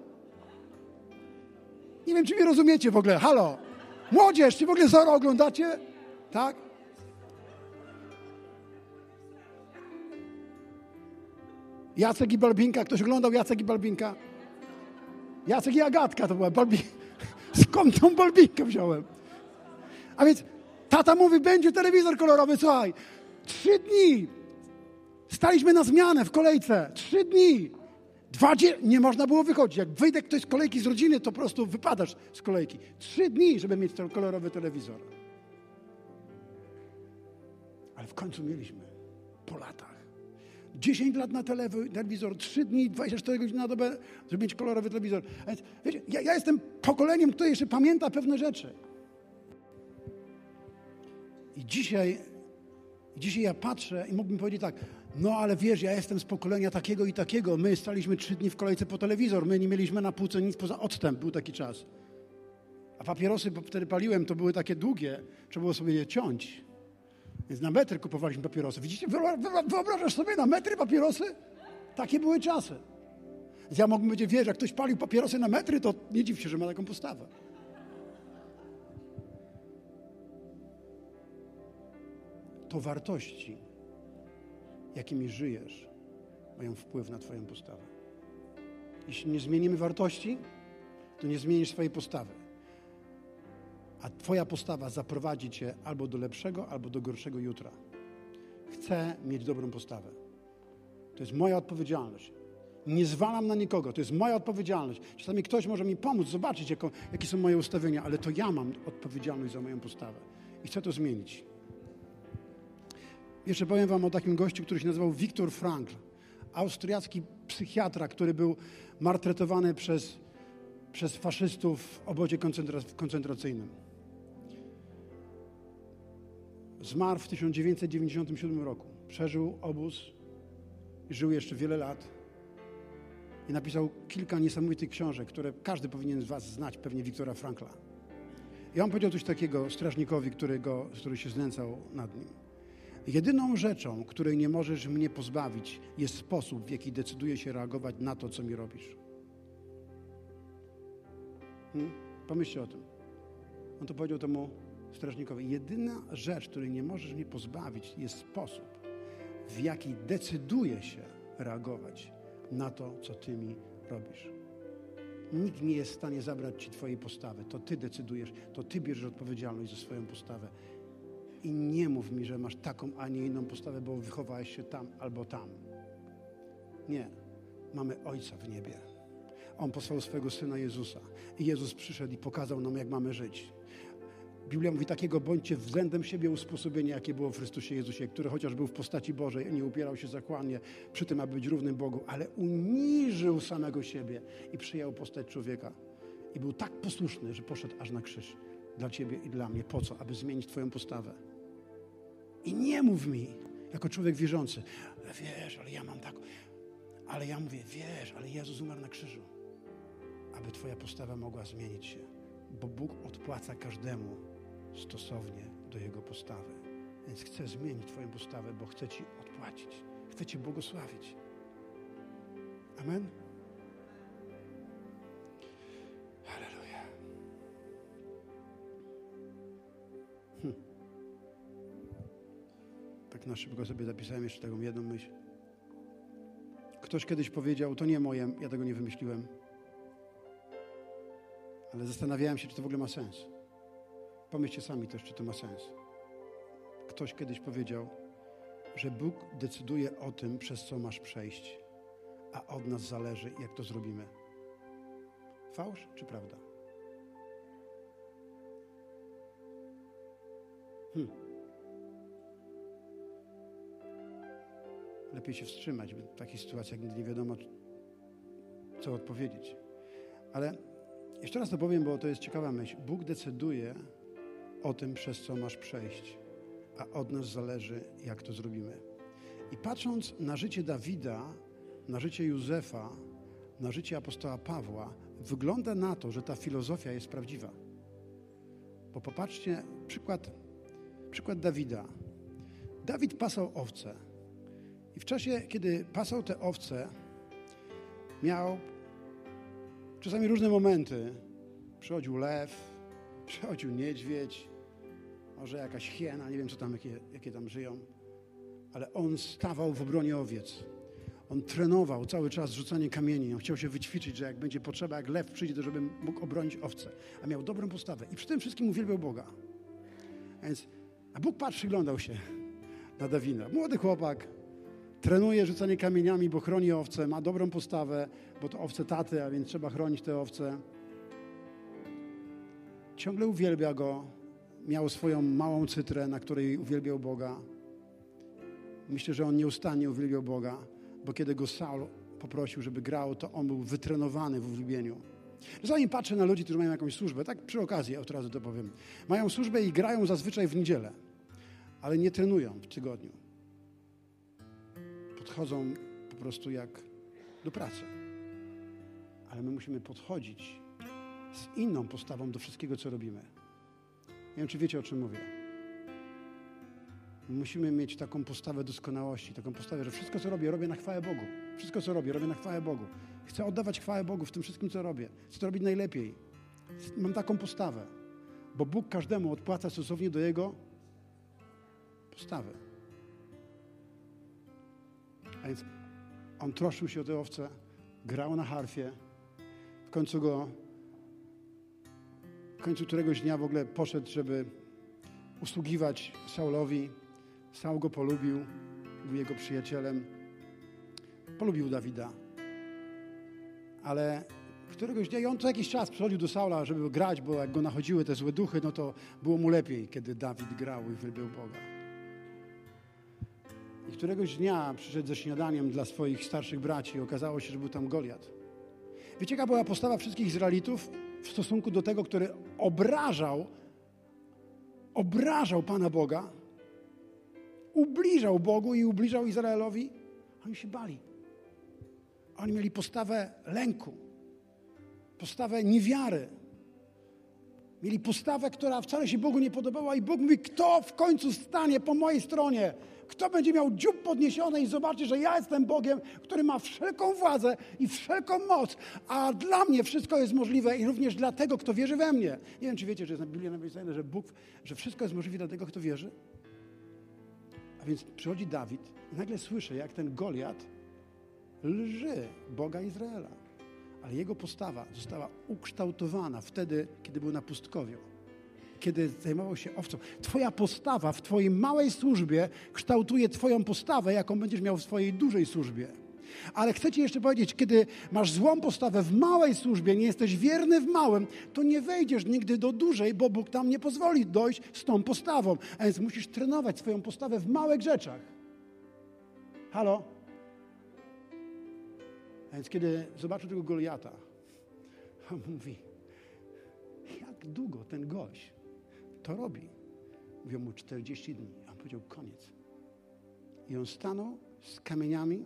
Speaker 1: Nie wiem, czy mnie rozumiecie w ogóle. Halo! Młodzież, czy w ogóle Zoro oglądacie? Tak? Jacek i Balbinka. Ktoś oglądał Jacek i Balbinka? Jacek i Agatka to była Balbinka. Skąd tą Balbinkę wziąłem? A więc tata mówi, będzie telewizor kolorowy, słuchaj. Trzy dni. Staliśmy na zmianę w kolejce. Trzy dni. Dwa dzie- nie można było wychodzić. Jak wyjdę ktoś z kolejki z rodziny, to po prostu wypadasz z kolejki. Trzy dni, żeby mieć ten kolorowy telewizor. Ale w końcu mieliśmy. Po latach. 10 lat na telewizor, 3 dni, 24 godziny na dobę, żeby mieć kolorowy telewizor. Więc, wiecie, ja, ja jestem pokoleniem, które jeszcze pamięta pewne rzeczy. I dzisiaj, dzisiaj ja patrzę i mógłbym powiedzieć tak, no ale wiesz, ja jestem z pokolenia takiego i takiego. My staliśmy trzy dni w kolejce po telewizor. My nie mieliśmy na półce nic poza octem. Był taki czas. A papierosy, bo wtedy paliłem, to były takie długie. Trzeba było sobie je ciąć. Więc na metry kupowaliśmy papierosy. Widzicie, wyobrażasz sobie na metry papierosy? Takie były czasy. Więc ja mógłbym powiedzieć, wiesz, jak ktoś palił papierosy na metry, to nie dziw się, że ma taką postawę. To wartości, jakimi żyjesz, mają wpływ na Twoją postawę. Jeśli nie zmienimy wartości, to nie zmienisz swojej postawy. A Twoja postawa zaprowadzi Cię albo do lepszego, albo do gorszego jutra. Chcę mieć dobrą postawę. To jest moja odpowiedzialność. Nie zwalam na nikogo, to jest moja odpowiedzialność. Czasami ktoś może mi pomóc, zobaczyć, jako, jakie są moje ustawienia, ale to ja mam odpowiedzialność za moją postawę i chcę to zmienić. Jeszcze powiem Wam o takim gościu, który się nazywał Viktor Frankl, austriacki psychiatra, który był martretowany przez, przez faszystów w obozie koncentracyjnym. Zmarł w 1997 roku. Przeżył obóz żył jeszcze wiele lat. I napisał kilka niesamowitych książek, które każdy powinien z Was znać, pewnie Wiktora Frankla. I on powiedział coś takiego strażnikowi, który, go, który się znęcał nad nim. Jedyną rzeczą, której nie możesz mnie pozbawić, jest sposób, w jaki decyduję się reagować na to, co mi robisz. Hmm? Pomyślcie o tym. On to powiedział temu strażnikowi. Jedyna rzecz, której nie możesz mnie pozbawić, jest sposób, w jaki decyduję się reagować na to, co ty mi robisz. Nikt nie jest w stanie zabrać ci twojej postawy. To ty decydujesz, to ty bierzesz odpowiedzialność za swoją postawę. I nie mów mi, że masz taką, a nie inną postawę, bo wychowałeś się tam albo tam. Nie. Mamy Ojca w niebie. On posłał swojego Syna Jezusa. I Jezus przyszedł i pokazał nam, jak mamy żyć. Biblia mówi takiego bądźcie względem siebie usposobienia, jakie było w Chrystusie Jezusie, który chociaż był w postaci Bożej, nie upierał się zakłanie przy tym, aby być równym Bogu, ale uniżył samego siebie i przyjął postać człowieka. I był tak posłuszny, że poszedł aż na krzyż dla ciebie i dla mnie. Po co? Aby zmienić twoją postawę. I nie mów mi, jako człowiek wierzący, wiesz, ale ja mam taką. Ale ja mówię, wiesz, ale Jezus umarł na krzyżu, aby twoja postawa mogła zmienić się. Bo Bóg odpłaca każdemu stosownie do Jego postawy. Więc chcę zmienić Twoją postawę, bo chcę Ci odpłacić. Chcę Cię błogosławić. Amen? Halleluja. Hm. Tak na szybko sobie zapisałem jeszcze taką jedną myśl. Ktoś kiedyś powiedział, to nie moje, ja tego nie wymyśliłem. Ale zastanawiałem się, czy to w ogóle ma sens. Pomyślcie sami też, czy to ma sens. Ktoś kiedyś powiedział, że Bóg decyduje o tym, przez co masz przejść, a od nas zależy, jak to zrobimy. Fałsz czy prawda? Hmm. Lepiej się wstrzymać, w takich sytuacjach nigdy nie wiadomo, co odpowiedzieć. Ale jeszcze raz to powiem, bo to jest ciekawa myśl. Bóg decyduje, o tym, przez co masz przejść, a od nas zależy, jak to zrobimy. I patrząc na życie Dawida, na życie Józefa, na życie apostoła Pawła, wygląda na to, że ta filozofia jest prawdziwa. Bo popatrzcie, przykład, przykład Dawida. Dawid pasał owce. I w czasie, kiedy pasał te owce, miał czasami różne momenty. Przychodził lew, przychodził niedźwiedź, może jakaś hiena, nie wiem co tam, jakie, jakie tam żyją, ale on stawał w obronie owiec. On trenował cały czas rzucanie kamieni. On chciał się wyćwiczyć, że jak będzie potrzeba, jak lew przyjdzie, to żeby mógł obronić owce. A miał dobrą postawę. I przy tym wszystkim uwielbiał Boga. A więc, a Bóg patrzy, przyglądał się na Dawida. Młody chłopak, trenuje rzucanie kamieniami, bo chroni owce, ma dobrą postawę, bo to owce taty, a więc trzeba chronić te owce. Ciągle uwielbia Go, miał swoją małą cytrę, na której uwielbiał Boga. Myślę, że on nieustannie uwielbiał Boga, bo kiedy go Saul poprosił, żeby grał, to on był wytrenowany w uwielbieniu. Czasami patrzę na ludzi, którzy mają jakąś służbę, tak przy okazji od razu to powiem. Mają służbę i grają zazwyczaj w niedzielę, ale nie trenują w tygodniu. Podchodzą po prostu jak do pracy. Ale my musimy podchodzić z inną postawą do wszystkiego, co robimy. Nie wiem, czy wiecie, o czym mówię. Musimy mieć taką postawę doskonałości, taką postawę, że wszystko, co robię, robię na chwałę Bogu. Wszystko, co robię, robię na chwałę Bogu. Chcę oddawać chwałę Bogu w tym wszystkim, co robię. Chcę to robić najlepiej. Mam taką postawę, bo Bóg każdemu odpłaca stosownie do jego postawy. A więc on troszczył się o te owce, grał na harfie, w końcu go W końcu któregoś dnia w ogóle poszedł, żeby usługiwać Saulowi. Saul go polubił, był jego przyjacielem. Polubił Dawida. Ale któregoś dnia, i on co jakiś czas przychodził do Saula, żeby grać, bo jak go nachodziły te złe duchy, no to było mu lepiej, kiedy Dawid grał i wybył Boga. I któregoś dnia przyszedł ze śniadaniem dla swoich starszych braci i okazało się, że był tam Goliat. Wiecie, jaka była postawa wszystkich Izraelitów w stosunku do tego, który obrażał, obrażał Pana Boga, ubliżał Bogu i ubliżał Izraelowi? Oni się bali. Oni mieli postawę lęku, postawę niewiary. Mieli postawę, która wcale się Bogu nie podobała i Bóg mówi, kto w końcu stanie po mojej stronie? Kto będzie miał dziób podniesiony i zobaczy, że ja jestem Bogiem, który ma wszelką władzę i wszelką moc, a dla mnie wszystko jest możliwe i również dla tego, kto wierzy we mnie. Nie wiem, czy wiecie, że jest na Biblii napisane, że Bóg, że wszystko jest możliwe dla tego, kto wierzy? A więc przychodzi Dawid i nagle słyszę, jak ten Goliat lży Boga Izraela. Ale jego postawa została ukształtowana wtedy, kiedy był na pustkowiu kiedy zajmował się owcą. Twoja postawa w Twojej małej służbie kształtuje Twoją postawę, jaką będziesz miał w swojej dużej służbie. Ale chcę Ci jeszcze powiedzieć, kiedy masz złą postawę w małej służbie, nie jesteś wierny w małym, to nie wejdziesz nigdy do dużej, bo Bóg tam nie pozwoli dojść z tą postawą. A więc musisz trenować swoją postawę w małych rzeczach. Halo? A więc kiedy zobaczył tego Goliata, on mówi, jak długo ten gość to robi. Mówią mu 40 dni. A on powiedział koniec. I on stanął z kamieniami,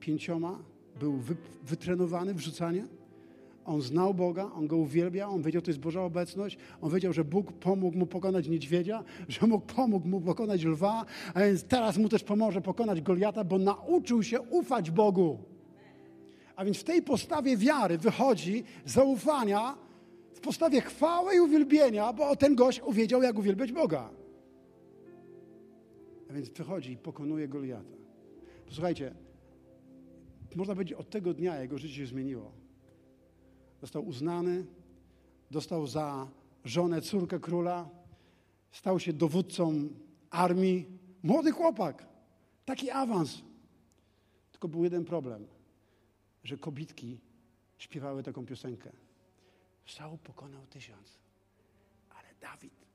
Speaker 1: pięcioma, był wytrenowany w rzucanie. On znał Boga, on go uwielbiał, on wiedział, to jest Boża obecność. On wiedział, że Bóg pomógł mu pokonać niedźwiedzia, że Bóg pomógł mu pokonać lwa, a więc teraz mu też pomoże pokonać Goliata, bo nauczył się ufać Bogu. A więc w tej postawie wiary wychodzi zaufania w postawie chwały i uwielbienia, bo ten gość uwiedział, jak uwielbiać Boga. A więc wychodzi i pokonuje Goliata. Posłuchajcie, można powiedzieć, od tego dnia jego życie się zmieniło. Został uznany, dostał za żonę córkę króla, stał się dowódcą armii. Młody chłopak, taki awans. Tylko był jeden problem, że kobitki śpiewały taką piosenkę. Saul pokonał tysiąc, ale Dawid.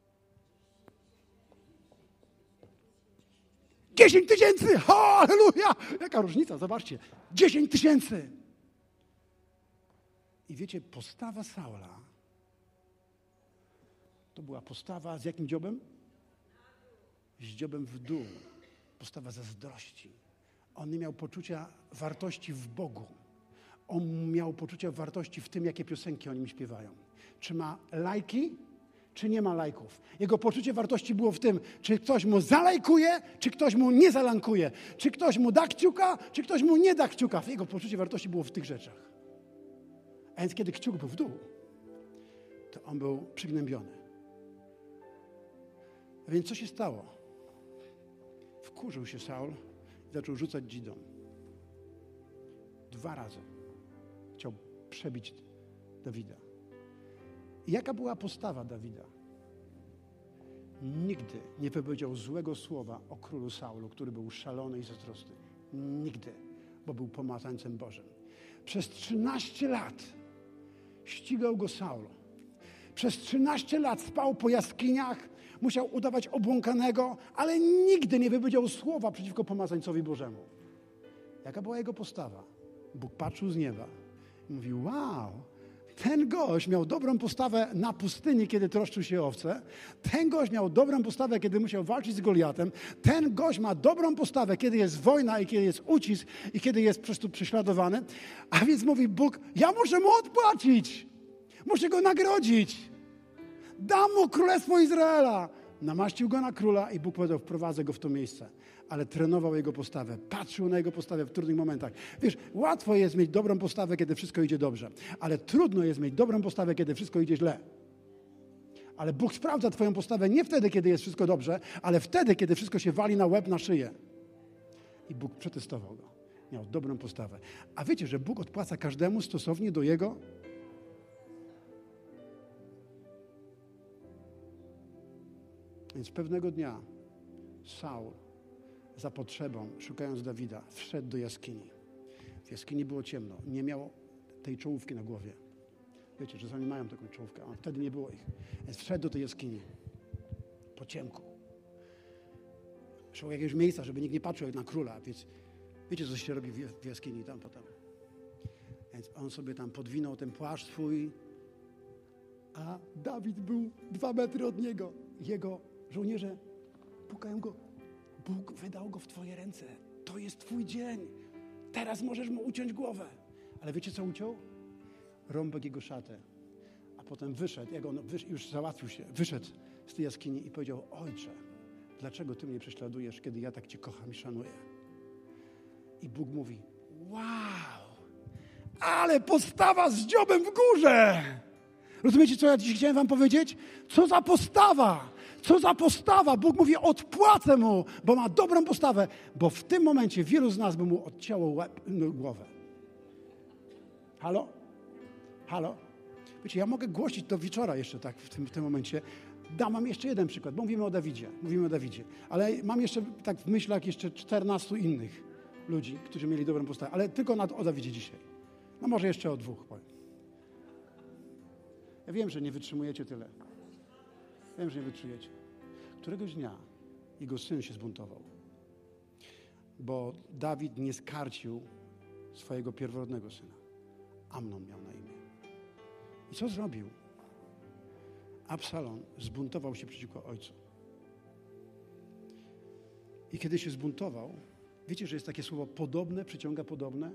Speaker 1: Dziesięć tysięcy! Halleluja! Jaka różnica, zobaczcie. Dziesięć tysięcy! I wiecie, postawa Saula to była postawa z jakim dziobem? Z dziobem w dół. Postawa zazdrości. On nie miał poczucia wartości w Bogu on miał poczucie wartości w tym, jakie piosenki o nim śpiewają. Czy ma lajki, czy nie ma lajków. Jego poczucie wartości było w tym, czy ktoś mu zalajkuje, czy ktoś mu nie zalankuje. Czy ktoś mu da kciuka, czy ktoś mu nie da kciuka. Jego poczucie wartości było w tych rzeczach. A więc kiedy kciuk był w dół, to on był przygnębiony. A więc co się stało? Wkurzył się Saul i zaczął rzucać dzidą. Dwa razy przebić Dawida. I jaka była postawa Dawida? Nigdy nie wypowiedział złego słowa o królu Saulu, który był szalony i zazdrosny. Nigdy, bo był pomazańcem Bożym. Przez 13 lat ścigał go Saul. Przez 13 lat spał po jaskiniach, musiał udawać obłąkanego, ale nigdy nie wypowiedział słowa przeciwko pomazańcowi Bożemu. Jaka była jego postawa? Bóg patrzył z nieba Mówi, wow, ten gość miał dobrą postawę na pustyni, kiedy troszczył się owce. Ten gość miał dobrą postawę, kiedy musiał walczyć z Goliatem. Ten gość ma dobrą postawę, kiedy jest wojna i kiedy jest ucisk i kiedy jest po prostu prześladowany. A więc mówi Bóg, ja muszę mu odpłacić. Muszę go nagrodzić. Dam mu królestwo Izraela. Namaścił go na króla i Bóg powiedział, wprowadzę go w to miejsce ale trenował jego postawę, patrzył na jego postawę w trudnych momentach. Wiesz, łatwo jest mieć dobrą postawę, kiedy wszystko idzie dobrze, ale trudno jest mieć dobrą postawę, kiedy wszystko idzie źle. Ale Bóg sprawdza Twoją postawę nie wtedy, kiedy jest wszystko dobrze, ale wtedy, kiedy wszystko się wali na łeb, na szyję. I Bóg przetestował go. Miał dobrą postawę. A wiecie, że Bóg odpłaca każdemu stosownie do jego Więc pewnego dnia Saul za potrzebą, szukając Dawida, wszedł do jaskini. W jaskini było ciemno. Nie miał tej czołówki na głowie. Wiecie, czasami mają taką czołówkę, a wtedy nie było ich. Więc wszedł do tej jaskini. Po ciemku. Szukał jakiegoś miejsca, żeby nikt nie patrzył jak na króla. Więc wiecie, co się robi w jaskini tam potem. Więc on sobie tam podwinął ten płaszcz swój, a Dawid był dwa metry od niego. Jego żołnierze pukają go. Bóg wydał go w Twoje ręce. To jest Twój dzień. Teraz możesz mu uciąć głowę. Ale wiecie, co uciął? Rąbek jego szatę. A potem wyszedł, jak on już załatwił się, wyszedł z tej jaskini i powiedział: Ojcze, dlaczego Ty mnie prześladujesz, kiedy ja tak Cię kocham i szanuję? I Bóg mówi: Wow, ale postawa z dziobem w górze! Rozumiecie, co ja dziś chciałem Wam powiedzieć? Co za postawa! Co za postawa! Bóg mówi, odpłacę mu, bo ma dobrą postawę, bo w tym momencie wielu z nas by mu odcięło łeb, no, głowę. Halo? Halo? Wiecie, ja mogę głosić do wieczora jeszcze tak w tym, w tym momencie. Dam wam jeszcze jeden przykład, bo mówimy o Dawidzie. Mówimy o Dawidzie. Ale mam jeszcze tak w myślach jeszcze 14 innych ludzi, którzy mieli dobrą postawę. Ale tylko nad, o Dawidzie dzisiaj. No może jeszcze o dwóch powiem. Ja wiem, że nie wytrzymujecie tyle. Wiem, że nie wytrzymujecie. Któregoś dnia jego syn się zbuntował, bo Dawid nie skarcił swojego pierworodnego syna. Amnon miał na imię. I co zrobił? Absalon zbuntował się przeciwko ojcu. I kiedy się zbuntował, wiecie, że jest takie słowo podobne przyciąga podobne?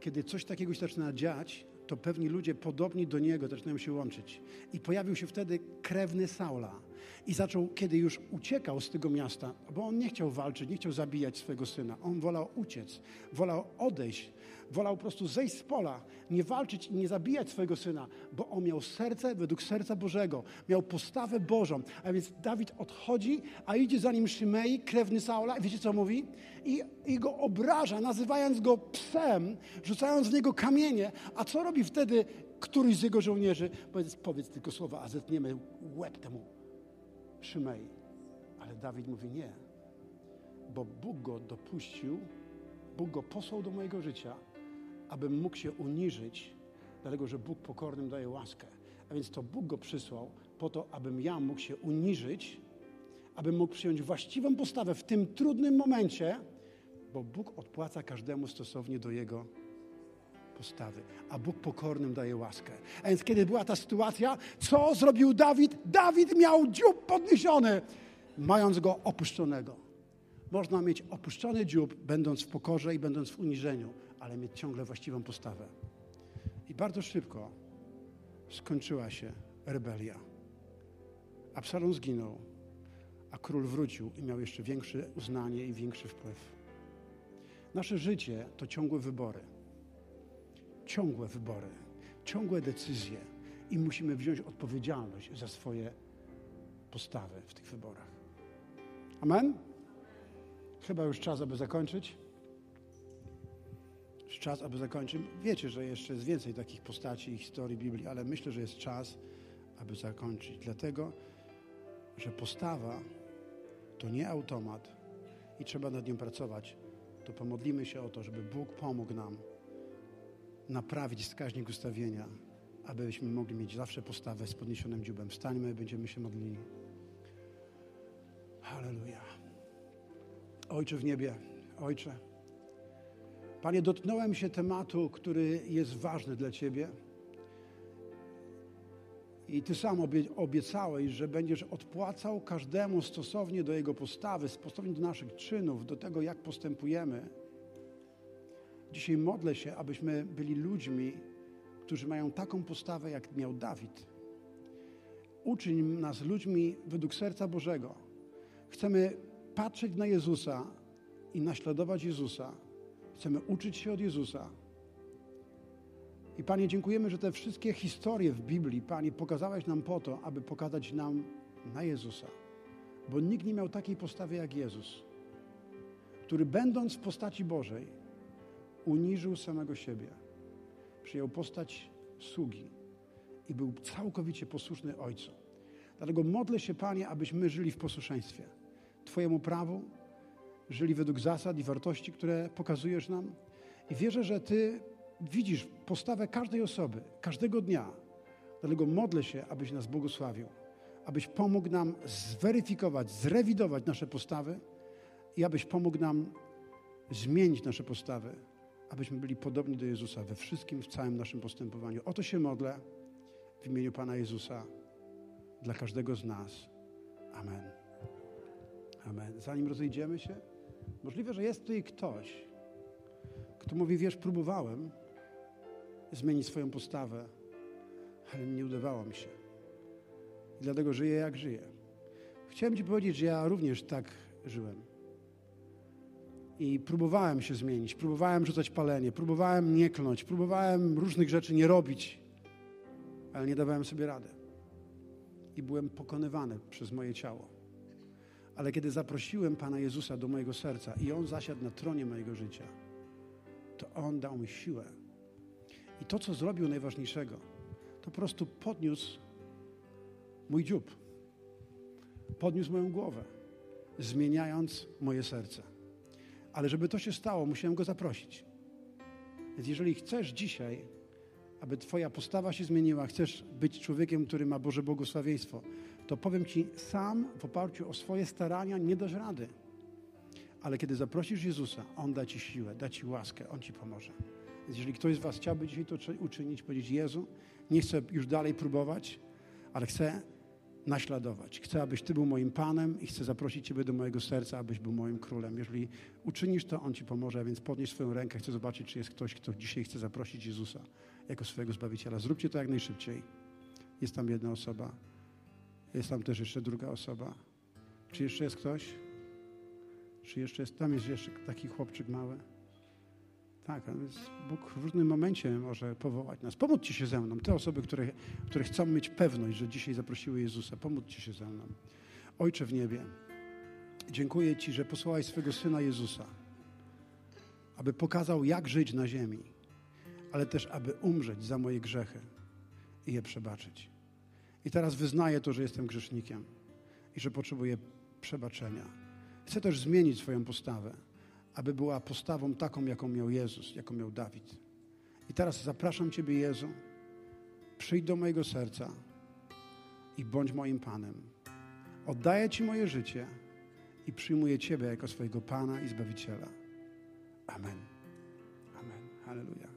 Speaker 1: Kiedy coś takiego się zaczyna dziać, to pewni ludzie podobni do niego zaczynają się łączyć. I pojawił się wtedy krewny Saula. I zaczął, kiedy już uciekał z tego miasta, bo on nie chciał walczyć, nie chciał zabijać swojego syna. On wolał uciec, wolał odejść, wolał po prostu zejść z pola, nie walczyć i nie zabijać swojego syna, bo on miał serce według serca Bożego, miał postawę Bożą. A więc Dawid odchodzi, a idzie za nim Szymei, krewny Saula. I wiecie co mówi? I, I go obraża, nazywając go psem, rzucając w niego kamienie. A co robi wtedy któryś z jego żołnierzy? Powiedz, powiedz tylko słowa, a zetniemy łeb temu Szymei. Ale Dawid mówi nie, bo Bóg go dopuścił, Bóg go posłał do mojego życia, abym mógł się uniżyć, dlatego że Bóg pokornym daje łaskę. A więc to Bóg go przysłał po to, abym ja mógł się uniżyć, abym mógł przyjąć właściwą postawę w tym trudnym momencie, bo Bóg odpłaca każdemu stosownie do jego postawy, a Bóg pokornym daje łaskę. A więc kiedy była ta sytuacja, co zrobił Dawid? Dawid miał dziób podniesiony, mając go opuszczonego. Można mieć opuszczony dziób, będąc w pokorze i będąc w uniżeniu, ale mieć ciągle właściwą postawę. I bardzo szybko skończyła się rebelia. Absalom zginął, a król wrócił i miał jeszcze większe uznanie i większy wpływ. Nasze życie to ciągłe wybory ciągłe wybory, ciągłe decyzje i musimy wziąć odpowiedzialność za swoje postawy w tych wyborach. Amen? Chyba już czas, aby zakończyć. Już czas, aby zakończyć. Wiecie, że jeszcze jest więcej takich postaci i historii Biblii, ale myślę, że jest czas, aby zakończyć. Dlatego, że postawa to nie automat i trzeba nad nią pracować. To pomodlimy się o to, żeby Bóg pomógł nam naprawić wskaźnik ustawienia, abyśmy mogli mieć zawsze postawę z podniesionym dziubem. Wstańmy, będziemy się modlili. Halleluja. Ojcze w niebie, Ojcze. Panie, dotknąłem się tematu, który jest ważny dla Ciebie. I Ty sam obiecałeś, że będziesz odpłacał każdemu stosownie do jego postawy, stosownie do naszych czynów, do tego, jak postępujemy. Dzisiaj modlę się, abyśmy byli ludźmi, którzy mają taką postawę, jak miał Dawid. Uczyń nas ludźmi według serca Bożego. Chcemy patrzeć na Jezusa i naśladować Jezusa. Chcemy uczyć się od Jezusa. I Panie, dziękujemy, że te wszystkie historie w Biblii, Panie, pokazałeś nam po to, aby pokazać nam na Jezusa. Bo nikt nie miał takiej postawy jak Jezus, który będąc w postaci Bożej, uniżył samego siebie, przyjął postać sługi i był całkowicie posłuszny Ojcu. Dlatego modlę się, Panie, abyśmy żyli w posłuszeństwie Twojemu prawu, żyli według zasad i wartości, które pokazujesz nam. I wierzę, że Ty widzisz postawę każdej osoby, każdego dnia. Dlatego modlę się, abyś nas błogosławił, abyś pomógł nam zweryfikować, zrewidować nasze postawy i abyś pomógł nam zmienić nasze postawy, abyśmy byli podobni do Jezusa we wszystkim, w całym naszym postępowaniu. O to się modlę w imieniu Pana Jezusa dla każdego z nas. Amen. Amen. Zanim rozejdziemy się, możliwe, że jest tutaj ktoś, kto mówi, wiesz, próbowałem zmienić swoją postawę, ale nie udawało mi się. I dlatego żyję, jak żyję. Chciałem Ci powiedzieć, że ja również tak żyłem. I próbowałem się zmienić, próbowałem rzucać palenie, próbowałem nie klnąć, próbowałem różnych rzeczy nie robić, ale nie dawałem sobie rady. I byłem pokonywany przez moje ciało. Ale kiedy zaprosiłem Pana Jezusa do mojego serca i On zasiadł na tronie mojego życia, to On dał mi siłę. I to, co zrobił najważniejszego, to po prostu podniósł mój dziób. Podniósł moją głowę, zmieniając moje serce. Ale żeby to się stało, musiałem Go zaprosić. Więc jeżeli chcesz dzisiaj, aby Twoja postawa się zmieniła, chcesz być człowiekiem, który ma Boże błogosławieństwo, to powiem Ci, sam w oparciu o swoje starania nie dasz rady. Ale kiedy zaprosisz Jezusa, On da Ci siłę, da Ci łaskę, On Ci pomoże. Więc jeżeli ktoś z Was chciałby dzisiaj to uczynić, powiedzieć Jezu, nie chcę już dalej próbować, ale chcę naśladować. Chcę, abyś Ty był moim Panem i chcę zaprosić Ciebie do mojego serca, abyś był moim królem. Jeżeli uczynisz to, On Ci pomoże, a więc podnieś swoją rękę. Chcę zobaczyć, czy jest ktoś, kto dzisiaj chce zaprosić Jezusa jako swojego Zbawiciela. Zróbcie to jak najszybciej. Jest tam jedna osoba. Jest tam też jeszcze druga osoba. Czy jeszcze jest ktoś? Czy jeszcze jest, tam jest jeszcze taki chłopczyk mały? Tak, więc Bóg w różnym momencie może powołać nas. Pomódźcie się ze mną. Te osoby, które, które chcą mieć pewność, że dzisiaj zaprosiły Jezusa, pomódźcie się ze mną. Ojcze w niebie, dziękuję Ci, że posłałeś swego Syna Jezusa, aby pokazał, jak żyć na ziemi, ale też, aby umrzeć za moje grzechy i je przebaczyć. I teraz wyznaję to, że jestem grzesznikiem i że potrzebuję przebaczenia. Chcę też zmienić swoją postawę, aby była postawą taką, jaką miał Jezus, jaką miał Dawid. I teraz zapraszam Ciebie, Jezu, przyjdź do mojego serca i bądź moim Panem. Oddaję Ci moje życie i przyjmuję Ciebie jako swojego Pana i Zbawiciela. Amen. Amen. Hallelujah.